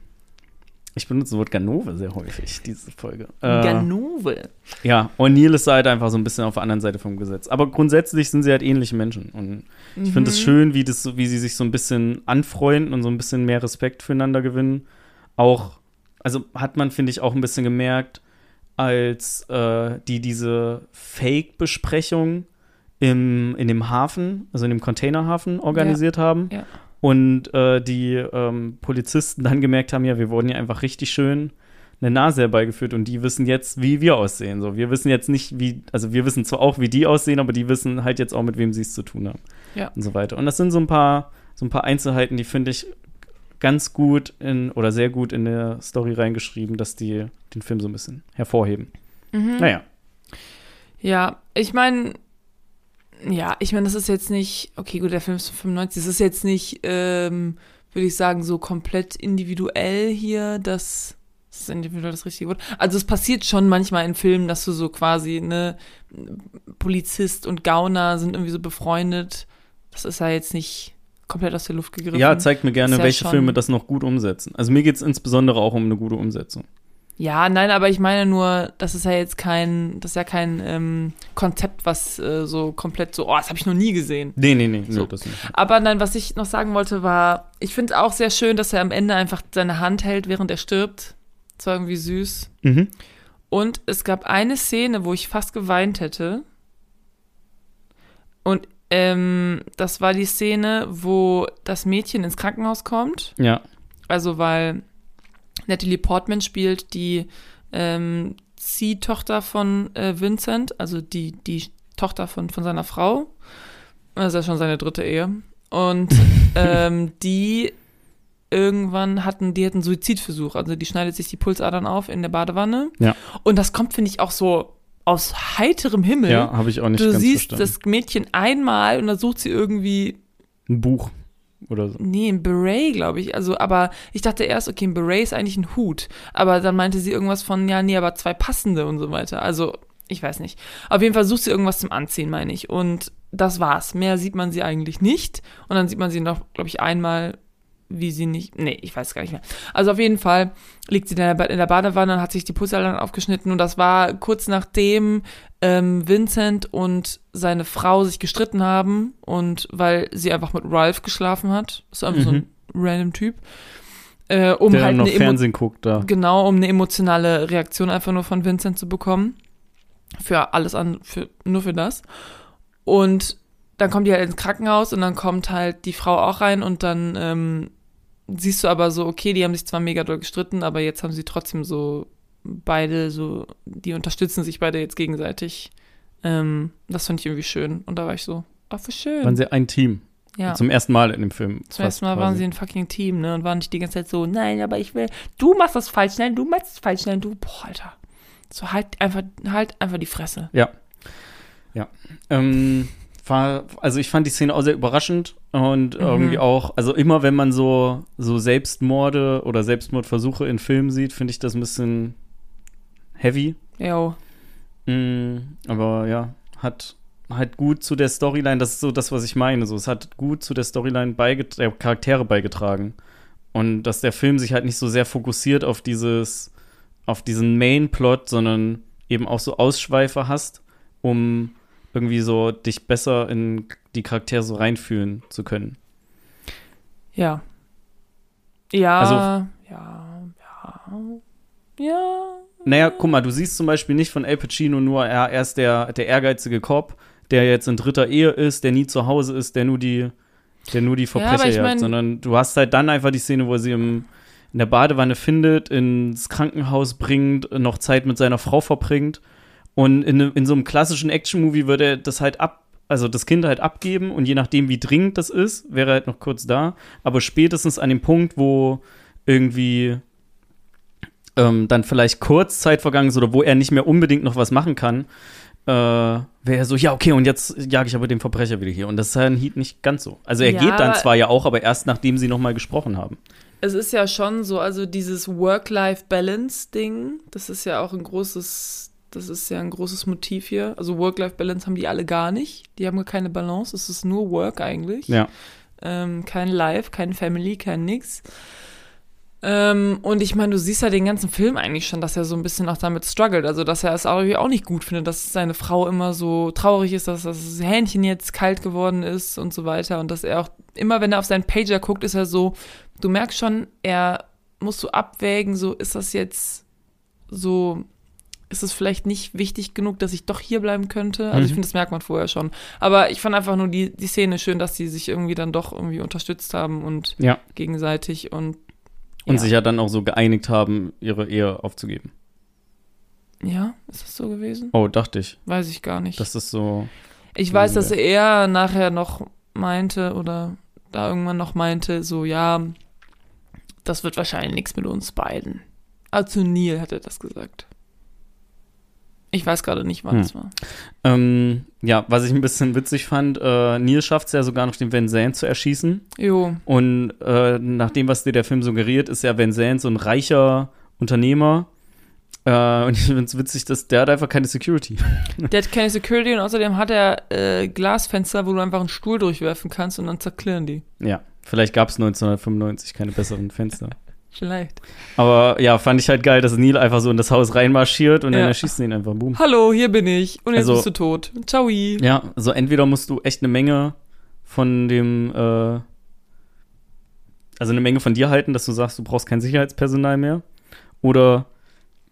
ich benutze das Wort Ganove sehr häufig, diese Folge. Äh, Ganove. ja, O'Neill ist halt einfach so ein bisschen auf der anderen Seite vom Gesetz. Aber grundsätzlich sind sie halt ähnliche Menschen. Und ich finde es Mhm. schön, wie, das, wie sie sich so ein bisschen anfreunden und so ein bisschen mehr Respekt füreinander gewinnen. Auch, also hat man, finde ich, auch ein bisschen gemerkt, als äh, die diese Fake-Besprechung im, in dem Hafen, also in dem Containerhafen organisiert haben. Ja. Und äh, die ähm, Polizisten dann gemerkt haben, ja, wir wurden ja einfach richtig schön eine Nase herbeigeführt und die wissen jetzt, wie wir aussehen. So, wir wissen jetzt nicht, wie, also wir wissen zwar auch, wie die aussehen, aber die wissen halt jetzt auch, mit wem sie es zu tun haben. Ja. Und so weiter. Und das sind so ein paar, so ein paar Einzelheiten, die finde ich ganz gut in oder sehr gut in der Story reingeschrieben, dass die den Film so ein bisschen hervorheben. Mhm. Naja. Ja, ich meine, ja, ich meine, das ist jetzt nicht, okay, gut, der Film ist von 95, das ist jetzt nicht, ähm, würde ich sagen, so komplett individuell hier, dass das ist individuell das richtige Wort. Also es passiert schon manchmal in Filmen, dass du so quasi, ne, Polizist und Gauner sind irgendwie so befreundet. Das ist ja jetzt nicht komplett aus der Luft gegriffen. Ja, zeigt mir gerne, ja welche Filme das noch gut umsetzen. Also mir geht es insbesondere auch um eine gute Umsetzung. Ja, nein, aber ich meine nur, das ist ja jetzt kein, das ist ja kein ähm, Konzept, was äh, so komplett so, oh, das habe ich noch nie gesehen. Nee, nee, nee, So. nö, das nicht. Aber nein, was ich noch sagen wollte, war, ich finde auch sehr schön, dass er am Ende einfach seine Hand hält, während er stirbt. Das war irgendwie süß. Mhm. Und es gab eine Szene, wo ich fast geweint hätte. Und ähm, das war die Szene, wo das Mädchen ins Krankenhaus kommt. Ja. Also weil Natalie Portman spielt die ähm, Ziehtochter von äh, Vincent, also die, die Tochter von, von seiner Frau. Das ist ja schon seine dritte Ehe. Und ähm, die irgendwann hatten, die hatten einen Suizidversuch. Also die schneidet sich die Pulsadern auf in der Badewanne. Ja. Und das kommt, finde ich, auch so aus heiterem Himmel. Ja, habe ich auch nicht du siehst verstanden. das Mädchen einmal und dann sucht sie irgendwie Ein Buch oder so. Nee, ein Beret, glaube ich. Also, aber ich dachte erst, okay, ein Beret ist eigentlich ein Hut. Aber dann meinte sie irgendwas von, ja, nee, aber zwei passende und so weiter. Also, ich weiß nicht. Auf jeden Fall sucht sie irgendwas zum Anziehen, meine ich. Und das war's. Mehr sieht man sie eigentlich nicht. Und dann sieht man sie noch, glaube ich, einmal, wie sie nicht. Nee, ich weiß gar nicht mehr. Also auf jeden Fall liegt sie in der, Ba- in der Badewanne und hat sich die Pulsadern aufgeschnitten. Und das war kurz nachdem ähm, Vincent und seine Frau sich gestritten haben. Und weil sie einfach mit Ralph geschlafen hat. Ist einfach so ein random Typ. Äh, um Der halt dann noch Fernsehen guckt da. Genau, um eine emotionale Reaktion einfach nur von Vincent zu bekommen. Für alles an, für, nur für das. Und dann kommt die halt ins Krankenhaus und dann kommt halt die Frau auch rein und dann ähm, siehst du aber so, okay, die haben sich zwar mega doll gestritten, aber jetzt haben sie trotzdem so beide so, die unterstützen sich beide jetzt gegenseitig. Ähm, das fand ich irgendwie schön. Und da war ich so, ach, wie schön. Waren sie ein Team. ja. Zum ersten Mal in dem Film. Zum ersten Mal fast waren quasi. sie ein fucking Team, ne? Und waren nicht die ganze Zeit so, nein, aber ich will, du machst das falsch, nein, du machst das falsch, nein, du, boah, Alter. So halt einfach, halt einfach die Fresse. Ähm, war, also ich fand die Szene auch sehr überraschend und irgendwie auch, also immer wenn man so, so Selbstmorde oder Selbstmordversuche in Filmen sieht, finde ich das ein bisschen heavy. Jo. Mm, aber ja, hat halt gut zu der Storyline, das ist so das, was ich meine. So, es hat gut zu der Storyline beiget der Charaktere beigetragen. Und dass der Film sich halt nicht so sehr fokussiert auf dieses, auf diesen Main-Plot, sondern eben auch so Ausschweife hast, um irgendwie so dich besser in die Charaktere so reinfühlen zu können. Ja. Ja. Also- ja. Ja. Ja. Naja, guck mal, du siehst zum Beispiel nicht von Al Pacino nur, er, er ist der, der ehrgeizige Cop, der jetzt in dritter Ehe ist, der nie zu Hause ist, der nur die, der nur die Verbrecher ich jagt, sondern du hast halt dann einfach die Szene, wo er sie im, in der Badewanne findet, ins Krankenhaus bringt, noch Zeit mit seiner Frau verbringt Und in, ne- in so einem klassischen Action-Movie würde er das halt ab, also das Kind halt abgeben und je nachdem, wie dringend das ist, wäre er halt noch kurz da. Aber spätestens an dem Punkt, wo irgendwie ähm, dann vielleicht kurz Zeit vergangen ist oder wo er nicht mehr unbedingt noch was machen kann, äh, wäre er so, ja, okay, und jetzt jage ich aber den Verbrecher wieder hier. Und das ist ja in Heat nicht ganz so. Also er Ja, geht dann zwar ja auch, aber erst nachdem sie noch mal gesprochen haben. Es ist ja schon so, also dieses Work-Life-Balance-Ding, das ist ja auch ein großes, das ist ja ein großes Motiv hier. Also Work-Life-Balance haben die alle gar nicht. Die haben gar keine Balance. Es ist nur Work eigentlich. Ja. Ähm, kein Life, kein Family, kein nix. Ähm, und ich meine, du siehst ja den ganzen Film eigentlich schon, dass er so ein bisschen auch damit struggelt. Also, dass er es irgendwie auch nicht gut findet, dass seine Frau immer so traurig ist, dass das Hähnchen jetzt kalt geworden ist und so weiter. Und dass er auch immer, wenn er auf seinen Pager guckt, ist er so, du merkst schon, er muss so abwägen, so ist das jetzt so, ist es vielleicht nicht wichtig genug, dass ich doch hier bleiben könnte? Also ich Mhm. finde, das merkt man vorher schon. Aber ich fand einfach nur die, die Szene schön, dass sie sich irgendwie dann doch irgendwie unterstützt haben und Ja. gegenseitig und Und ja. sich ja dann auch so geeinigt haben, ihre Ehe aufzugeben. Ja, ist das so gewesen? Oh, dachte ich. Weiß ich gar nicht. Das ist so. ich weiß, dass er nachher noch meinte oder da irgendwann noch meinte, so, ja, das wird wahrscheinlich nichts mit uns beiden. Zu Neil hat er das gesagt. Ich weiß gerade nicht, wann Hm. es war. Ähm, ja, was ich ein bisschen witzig fand, äh, Neil schafft es ja sogar noch, den Vincent zu erschießen. Jo, Und äh, nach dem, was dir der Film suggeriert, ist ja Vincent so ein reicher Unternehmer. Äh, und ich finde es witzig, dass der hat einfach keine Security. der hat keine Security und außerdem hat er äh, Glasfenster, wo du einfach einen Stuhl durchwerfen kannst und dann zerklirren die. Ja, vielleicht gab es 1995 keine besseren Fenster. Vielleicht. Aber ja, fand ich halt geil, dass Neil einfach so in das Haus reinmarschiert und dann Ja. erschießt ihn einfach. Boom. Hallo, hier bin ich. Und jetzt Also- bist du tot. Ciao. Ja, also entweder musst du echt eine Menge von dem, äh, also eine Menge von dir halten, dass du sagst, du brauchst kein Sicherheitspersonal mehr. Oder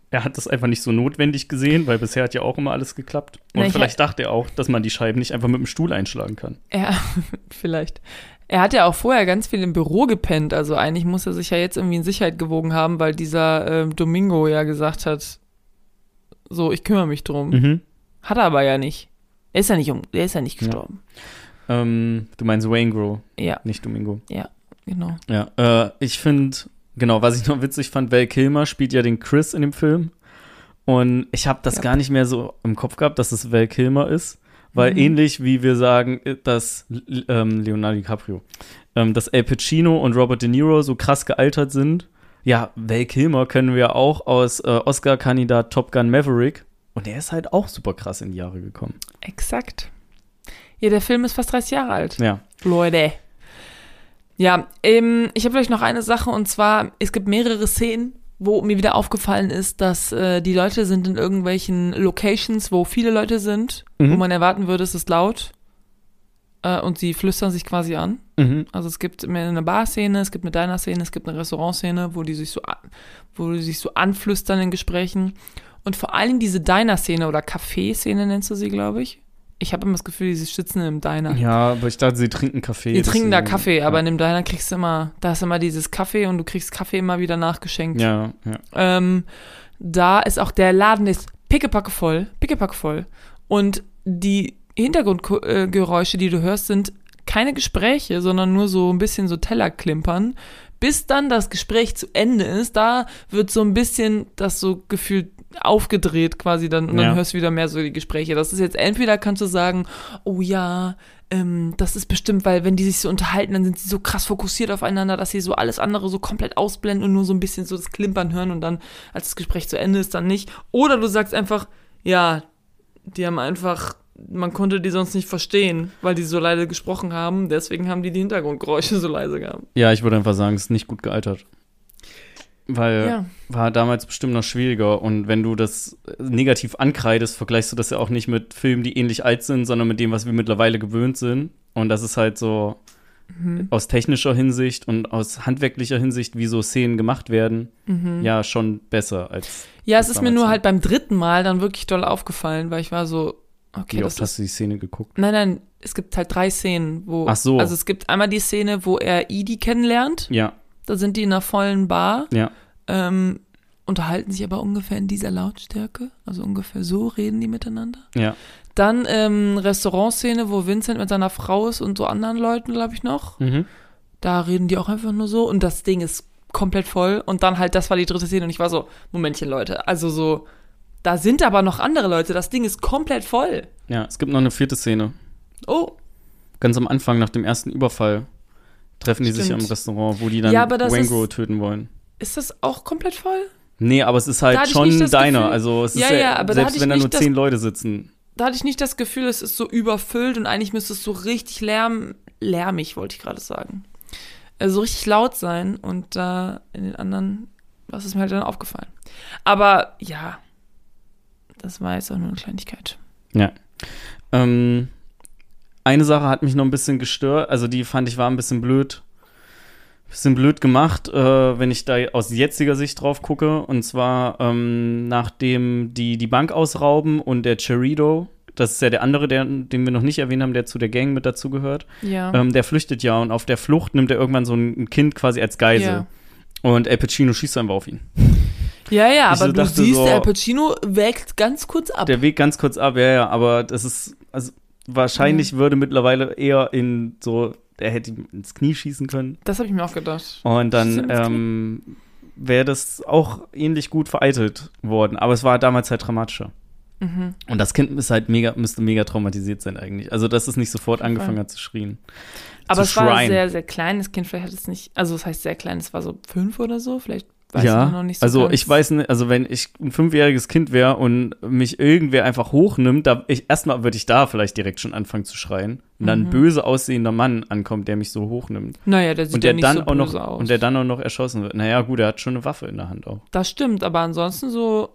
er hat das einfach nicht so notwendig gesehen, weil bisher hat ja auch immer alles geklappt. Und Na, ich vielleicht dachte er auch, dass man die Scheiben nicht einfach mit dem Stuhl einschlagen kann. Er, vielleicht. Er hat ja auch vorher ganz viel im Büro gepennt. Also eigentlich muss er sich ja jetzt irgendwie in Sicherheit gewogen haben, weil dieser ähm, Domingo ja gesagt hat, so, ich kümmere mich drum. Mhm. Hat er aber ja nicht. Er ist ja nicht um, er ist ja nicht Ja. gestorben. Ähm, du meinst Wayne Grow, Ja, nicht Domingo. genau. Ja, äh, ich finde, genau, was ich noch witzig fand, Val Kilmer spielt ja den Chris in dem Film. Und ich habe das Ja. gar nicht mehr so im Kopf gehabt, dass es Val Kilmer ist. Weil Mhm. ähnlich wie wir sagen, äh, dass L- ähm, Leonardo DiCaprio, ähm, dass Al Pacino und Robert De Niro so krass gealtert sind. Ja, Val Kilmer können wir auch aus äh, Oscar-Kandidat Top Gun Maverick. Und der ist halt auch super krass in die Jahre gekommen. Exakt. Ja, der Film ist fast 30 Jahre alt. Ja. Leute. Ja, ähm, ich habe vielleicht noch eine Sache und zwar, es gibt mehrere Szenen, wo mir wieder aufgefallen ist, dass äh, die Leute sind in irgendwelchen Locations, wo viele Leute sind, Mhm. wo man erwarten würde, es ist laut. Äh, und sie flüstern sich quasi an. Mhm. Also es gibt mehr eine Bar-Szene, es gibt eine Diner-Szene, es gibt eine Restaurant-Szene, wo die sich so, wo die sich so anflüstern in Gesprächen. Und vor allem diese Diner-Szene oder Café-Szene nennst du sie, glaube ich. Ich habe immer das Gefühl, die sitzen im Diner. Ja, aber ich dachte, sie trinken Kaffee. Die trinken da Kaffee, aber ja. in dem Diner kriegst du immer, da ist immer dieses Kaffee und du kriegst Kaffee immer wieder nachgeschenkt. Ja, ja. Ähm, da ist auch der Laden ist pickepacke voll, pickepacke voll. Und die Hintergrundgeräusche, die du hörst, sind keine Gespräche, sondern nur so ein bisschen so Tellerklimpern. Bis dann das Gespräch zu Ende ist, da wird so ein bisschen das so gefühlt aufgedreht quasi dann und dann Ja. hörst du wieder mehr so die Gespräche. Das ist jetzt entweder kannst du sagen, oh ja, ähm, das ist bestimmt, weil wenn die sich so unterhalten, dann sind sie so krass fokussiert aufeinander, dass sie so alles andere so komplett ausblenden und nur so ein bisschen so das Klimpern hören und dann, als das Gespräch zu Ende ist, dann nicht. Oder du sagst einfach, ja, die haben einfach, man konnte die sonst nicht verstehen, weil die so leise gesprochen haben, deswegen haben die die Hintergrundgeräusche so leise gehabt. Ja, ich würde einfach sagen, es ist nicht gut gealtert. Weil Ja. war damals bestimmt noch schwieriger. Und wenn du das negativ ankreidest, vergleichst du das ja auch nicht mit Filmen, die ähnlich alt sind, sondern mit dem, was wir mittlerweile gewöhnt sind. Und das ist halt so Mhm. aus technischer Hinsicht und aus handwerklicher Hinsicht, wie so Szenen gemacht werden, Mhm. ja schon besser als. Ja, es ist mir nur so. halt beim dritten Mal dann wirklich doll aufgefallen, weil ich war so, okay, wie oft hast du die Szene geguckt? Nein, nein, es gibt halt drei Szenen, wo. Ach so. Also es gibt einmal die Szene, wo er Edie kennenlernt. Ja, Da sind die in einer vollen Bar. ja. Ähm, unterhalten sich aber ungefähr in dieser Lautstärke. Also ungefähr so reden die miteinander. Ja. Dann ähm, Restaurantszene, wo Vincent mit seiner Frau ist und so anderen Leuten, glaube ich, noch. Mhm. Da reden die auch einfach nur so und das Ding ist komplett voll. Und dann halt, das war die dritte Szene und ich war so, Momentchen, Leute. Also so, da sind aber noch andere Leute. Das Ding ist komplett voll. Ja, es gibt noch eine vierte Szene. Oh, Ganz am Anfang, nach dem ersten Überfall, treffen die sich Stimmt. im Restaurant, wo die dann Ja, Wango ist- töten wollen. ist das auch komplett voll? Nee, aber es ist halt schon deiner. Gefühl- Also es ist Ja, ja, ja, aber selbst wenn da nur das- zehn Leute sitzen. Da hatte ich nicht das Gefühl, es ist so überfüllt und eigentlich müsste es so richtig lärm, lärmig, wollte ich gerade sagen. Also so richtig laut sein und da in den anderen, was ist mir halt dann aufgefallen. Aber ja, das war jetzt auch nur eine Kleinigkeit. Ähm, eine Sache hat mich noch ein bisschen gestört, also die fand ich war ein bisschen blöd. Bisschen blöd gemacht, äh, wenn ich da aus jetziger Sicht drauf gucke. Und zwar, ähm, nachdem die die Bank ausrauben und der Cerrido, das ist ja der andere, der, den wir noch nicht erwähnt haben, der zu der Gang mit dazugehört, Ja. ähm, der flüchtet ja und auf der Flucht nimmt er irgendwann so ein Kind quasi als Geisel. Ja. Und El Pacino schießt einfach auf ihn. ja, ja, ich aber so du siehst, so- der Al Pacino wägt ganz kurz ab. Der Weg ganz kurz ab, ja, ja, aber das ist, also wahrscheinlich würde mittlerweile eher in so, er hätte ihm ins Knie schießen können. das habe ich mir auch gedacht. Und dann ähm, wäre das auch ähnlich gut vereitelt worden. Aber es war damals halt dramatischer. Mhm. Und das Kind ist halt mega, müsste mega traumatisiert sein eigentlich. Also, dass es nicht sofort angefangen hat zu schrien. Aber zu es war ein schreien. sehr, sehr kleines Kind. Vielleicht hat es nicht, also es heißt sehr klein, es war so fünf oder so. Vielleicht weiß ja, noch nicht so also ganz. ich weiß nicht, also wenn ich ein fünfjähriges Kind wäre und mich irgendwer einfach hochnimmt, da ich erstmal würde ich da vielleicht direkt schon anfangen zu schreien. Und dann Mhm. ein böse aussehender Mann ankommt, der mich so hochnimmt. Naja, der sieht und der ja nicht dann so auch noch böse aus. und der dann auch noch erschossen wird. Naja, gut, er hat schon eine Waffe in der Hand auch. das stimmt, aber ansonsten so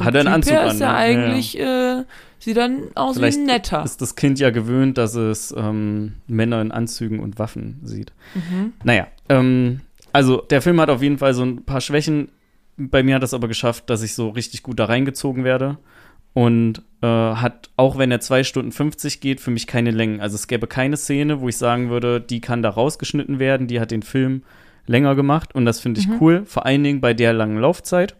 Hat er einen Anzug an, ist er ne? Ja, eigentlich, äh, sieht dann aus Vielleicht wie ein netter. Ist das Kind ja gewöhnt, dass es ähm, Männer in Anzügen und Waffen sieht. Mhm. Naja, ähm, also der Film hat auf jeden Fall so ein paar Schwächen. Bei mir hat das aber geschafft, dass ich so richtig gut da reingezogen werde. Und äh, hat, auch wenn er 2 Stunden 50 geht, für mich keine Längen. Also es gäbe keine Szene, wo ich sagen würde, die kann da rausgeschnitten werden, die hat den Film länger gemacht. Und das finde ich Mhm. cool, vor allen Dingen bei der langen Laufzeit.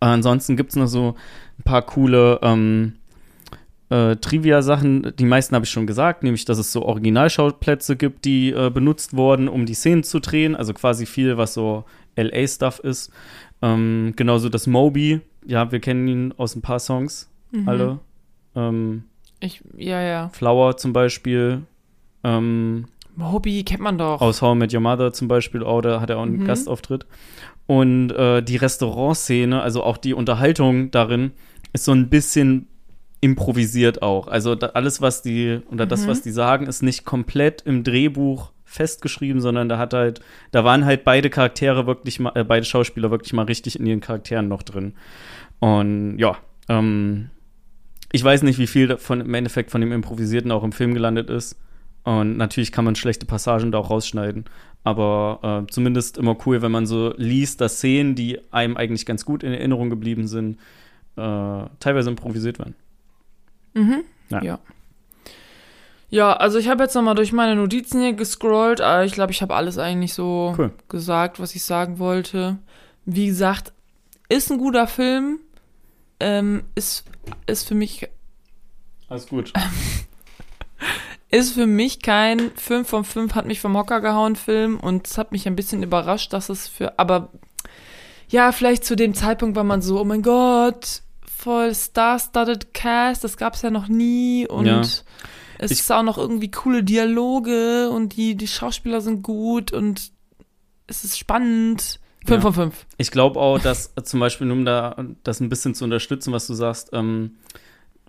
Ansonsten gibt es noch so ein paar coole ähm, äh, Trivia-Sachen. Die meisten habe ich schon gesagt, nämlich, dass es so Originalschauplätze gibt, die äh, benutzt wurden, um die Szenen zu drehen. Also quasi viel, was so LA-Stuff ist. Ähm, genauso das Moby. Ja, wir kennen ihn aus ein paar Songs, Mhm. alle. Ähm, Ich, ja, ja. Flower zum Beispiel. Ähm, Moby kennt man doch. aus How I Met Your Mother zum Beispiel, auch, da hat er auch einen Mhm. Gastauftritt. Und äh, die Restaurantszene, also auch die Unterhaltung darin, ist so ein bisschen improvisiert auch. Also da, alles, was die, oder das, Mhm. was die sagen, ist nicht komplett im Drehbuch festgeschrieben, sondern da hat halt, da waren halt beide Charaktere wirklich mal, äh, beide Schauspieler wirklich mal richtig in ihren Charakteren noch drin. Und ja, ähm, ich weiß nicht, wie viel davon im Endeffekt von dem Improvisierten auch im Film gelandet ist. Und natürlich kann man schlechte Passagen da auch rausschneiden. Aber äh, zumindest immer cool, wenn man so liest, dass Szenen, die einem eigentlich ganz gut in Erinnerung geblieben sind, äh, teilweise improvisiert werden. Mhm. Ja. Ja. ja. also ich habe jetzt nochmal durch meine Notizen hier gescrollt, aber ich glaube, ich habe alles eigentlich so Cool. gesagt, was ich sagen wollte. Wie gesagt, ist ein guter Film. Ähm, ist, ist für mich Alles gut. ist für mich kein 5 von 5 hat mich vom Hocker gehauen Film und es hat mich ein bisschen überrascht, dass es für aber ja, vielleicht zu dem Zeitpunkt war man so, oh mein Gott, voll star-studded Cast, das gab's ja noch nie und Ja. es Ich- ist auch noch irgendwie coole Dialoge und die die Schauspieler sind gut und es ist spannend. 5 Ja. von 5. Ich glaube auch, dass zum Beispiel, um da das ein bisschen zu unterstützen, was du sagst, ähm,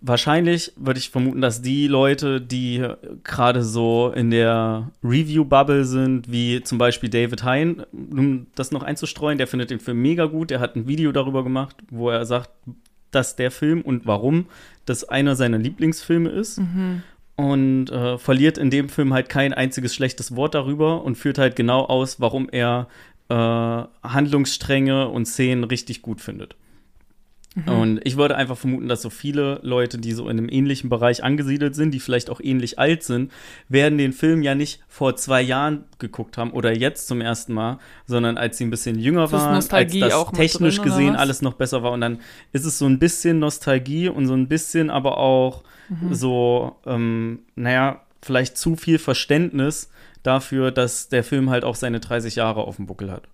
wahrscheinlich würde ich vermuten, dass die Leute, die gerade so in der Review-Bubble sind, wie zum Beispiel David Hein, um das noch einzustreuen, der findet den Film mega gut. Der hat ein Video darüber gemacht, wo er sagt, dass der Film und warum das einer seiner Lieblingsfilme ist. Und äh, verliert in dem Film halt kein einziges schlechtes Wort darüber und führt halt genau aus, warum er äh, Handlungsstränge und Szenen richtig gut findet. Und ich würde einfach vermuten, dass so viele Leute, die so in einem ähnlichen Bereich angesiedelt sind, die vielleicht auch ähnlich alt sind, werden den Film ja nicht vor zwei Jahren geguckt haben oder jetzt zum ersten Mal, sondern als sie ein bisschen jünger Das waren, Nostalgie als das technisch drin, gesehen alles noch besser war. Und dann ist es so ein bisschen Nostalgie und so ein bisschen aber auch Mhm. so, ähm, naja, vielleicht zu viel Verständnis dafür, dass der Film halt auch seine 30 Jahre auf dem Buckel hat.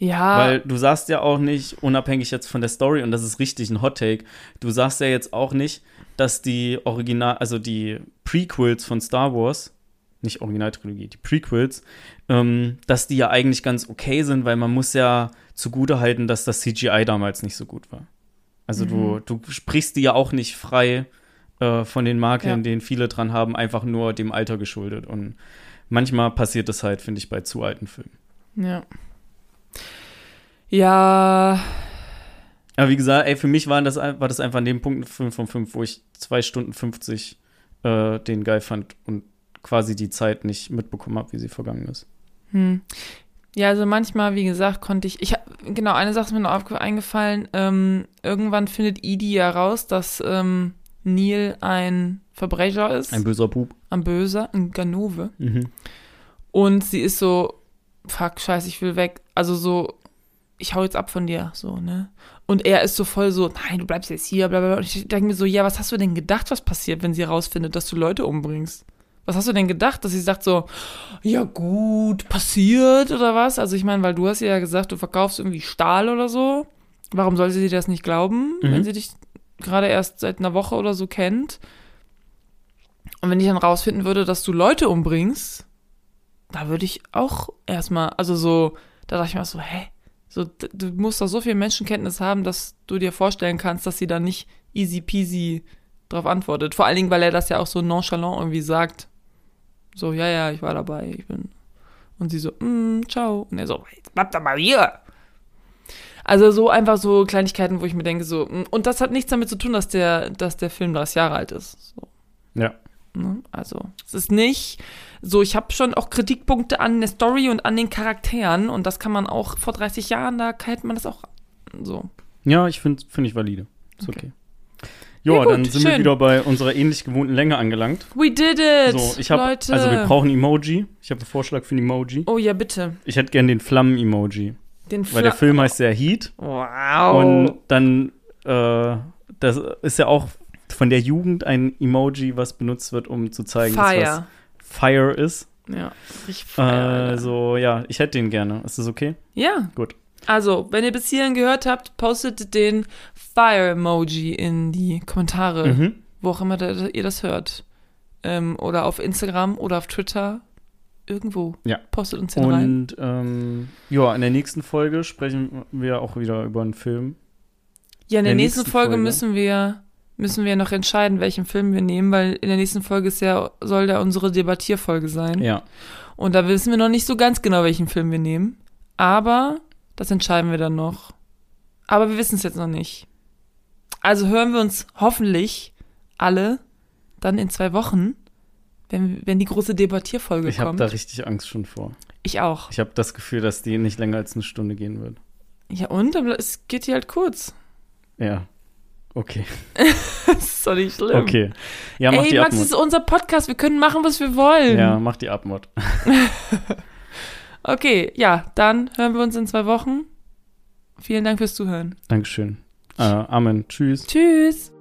Ja, Weil du sagst ja auch nicht, unabhängig jetzt von der Story, und das ist richtig ein Hot Take, du sagst ja jetzt auch nicht, dass die Original, also die Prequels von Star Wars, nicht Originaltrilogie, die Prequels, ähm, dass die ja eigentlich ganz okay sind, weil man muss ja zugutehalten, dass das CGI damals nicht so gut war. Also du, du sprichst die ja auch nicht frei äh, von den Marken, Ja. denen viele dran haben, einfach nur dem Alter geschuldet. Und manchmal passiert das halt, finde ich, bei zu alten Filmen. ja. Ja, Aber wie gesagt, ey, für mich war das, war das einfach an dem Punkt 5 von 5, wo ich 2 Stunden 50 äh, den geil fand und quasi die Zeit nicht mitbekommen habe, wie sie vergangen ist. Hm. Ja, also manchmal, wie gesagt, konnte ich, ich genau, eine Sache ist mir noch eingefallen, ähm, irgendwann findet Edie ja raus, dass ähm, Neil ein Verbrecher ist, Ein böser Bub. ein Böser, ein Ganove. Mhm. Und sie ist so, fuck, scheiße, ich will weg. Also so, ich hau jetzt ab von dir, so, ne? Und er ist so voll so, nein, du bleibst jetzt hier, bla bla. Und ich denke mir so, ja, was hast du denn gedacht, was passiert, wenn sie herausfindet, dass du Leute umbringst? Was hast du denn gedacht, dass sie sagt so, ja gut, passiert oder was? Also ich meine, weil du hast ihr ja gesagt, du verkaufst irgendwie Stahl oder so. Warum soll sie dir das nicht glauben, Mhm. wenn sie dich gerade erst seit einer Woche oder so kennt? Und wenn ich dann rausfinden würde, dass du Leute umbringst, da würde ich auch erstmal, also so, da dachte ich mir so, hä? So, du musst doch so viel Menschenkenntnis haben, dass du dir vorstellen kannst, dass sie da nicht easy peasy drauf antwortet. Vor allen Dingen, weil er das ja auch so nonchalant irgendwie sagt. So, ja, ja, ich war dabei, ich bin. Und sie so, mm, ciao. Und er so, jetzt bleib doch mal hier. Also so einfach so Kleinigkeiten, wo ich mir denke, so, mm, und das hat nichts damit zu tun, dass der, dass der Film 30 Jahre alt ist. So. Ja. Ne? Also, es ist nicht so, ich habe schon auch Kritikpunkte an der Story und an den Charakteren und das kann man auch vor 30 Jahren, da hält man das auch so. Ja, ich finde find ich valide. Ist okay. Okay. Ja, Ja, gut, dann sind wir schön. wieder bei unserer ähnlich gewohnten Länge angelangt. We did it! So, ich habe, Leute. also wir brauchen Emoji. Ich habe einen Vorschlag für ein Emoji. Oh ja, bitte. Ich hätte gern den Flammen-Emoji, Den weil der Film heißt ja Heat. Wow. Und dann, äh, das ist ja auch von der Jugend ein Emoji, was benutzt wird, um zu zeigen, dass Fire. was Fire ist. Ja, richtig Fire. Also, ja, ich hätte den gerne. Ist das okay? ja. Gut. Also, wenn ihr bis hierhin gehört habt, postet den Fire-Emoji in die Kommentare, Mhm. wo auch immer da, ihr das hört. Ähm, oder auf Instagram oder auf Twitter. Irgendwo. Ja. Postet uns den rein. Und ähm, ja, in der nächsten Folge sprechen wir auch wieder über einen Film. Ja, in der, der nächsten, nächsten Folge, Folge. müssen wir müssen wir noch entscheiden, welchen Film wir nehmen, weil in der nächsten Folge ist ja soll da unsere Debattierfolge sein. Ja. Und da wissen wir noch nicht so ganz genau, welchen Film wir nehmen, aber das entscheiden wir dann noch. Aber wir wissen es jetzt noch nicht. Also hören wir uns hoffentlich alle dann in zwei Wochen, wenn, wenn die große Debattierfolge Ich habe kommt. da richtig Angst schon vor. ich auch. Ich habe das Gefühl, dass die nicht länger als eine Stunde gehen wird. Ja, und? Aber es geht hier halt kurz. Ja. Okay. Das ist doch nicht schlimm. Okay. Ja, mach Ey, die Max, das Abmod. ist unser Podcast. Wir können machen, was wir wollen. Ja, mach die Abmod. Okay, ja, dann hören wir uns in zwei Wochen. Vielen Dank fürs Zuhören. Dankeschön. Äh, Amen. Tschüss. Tschüss.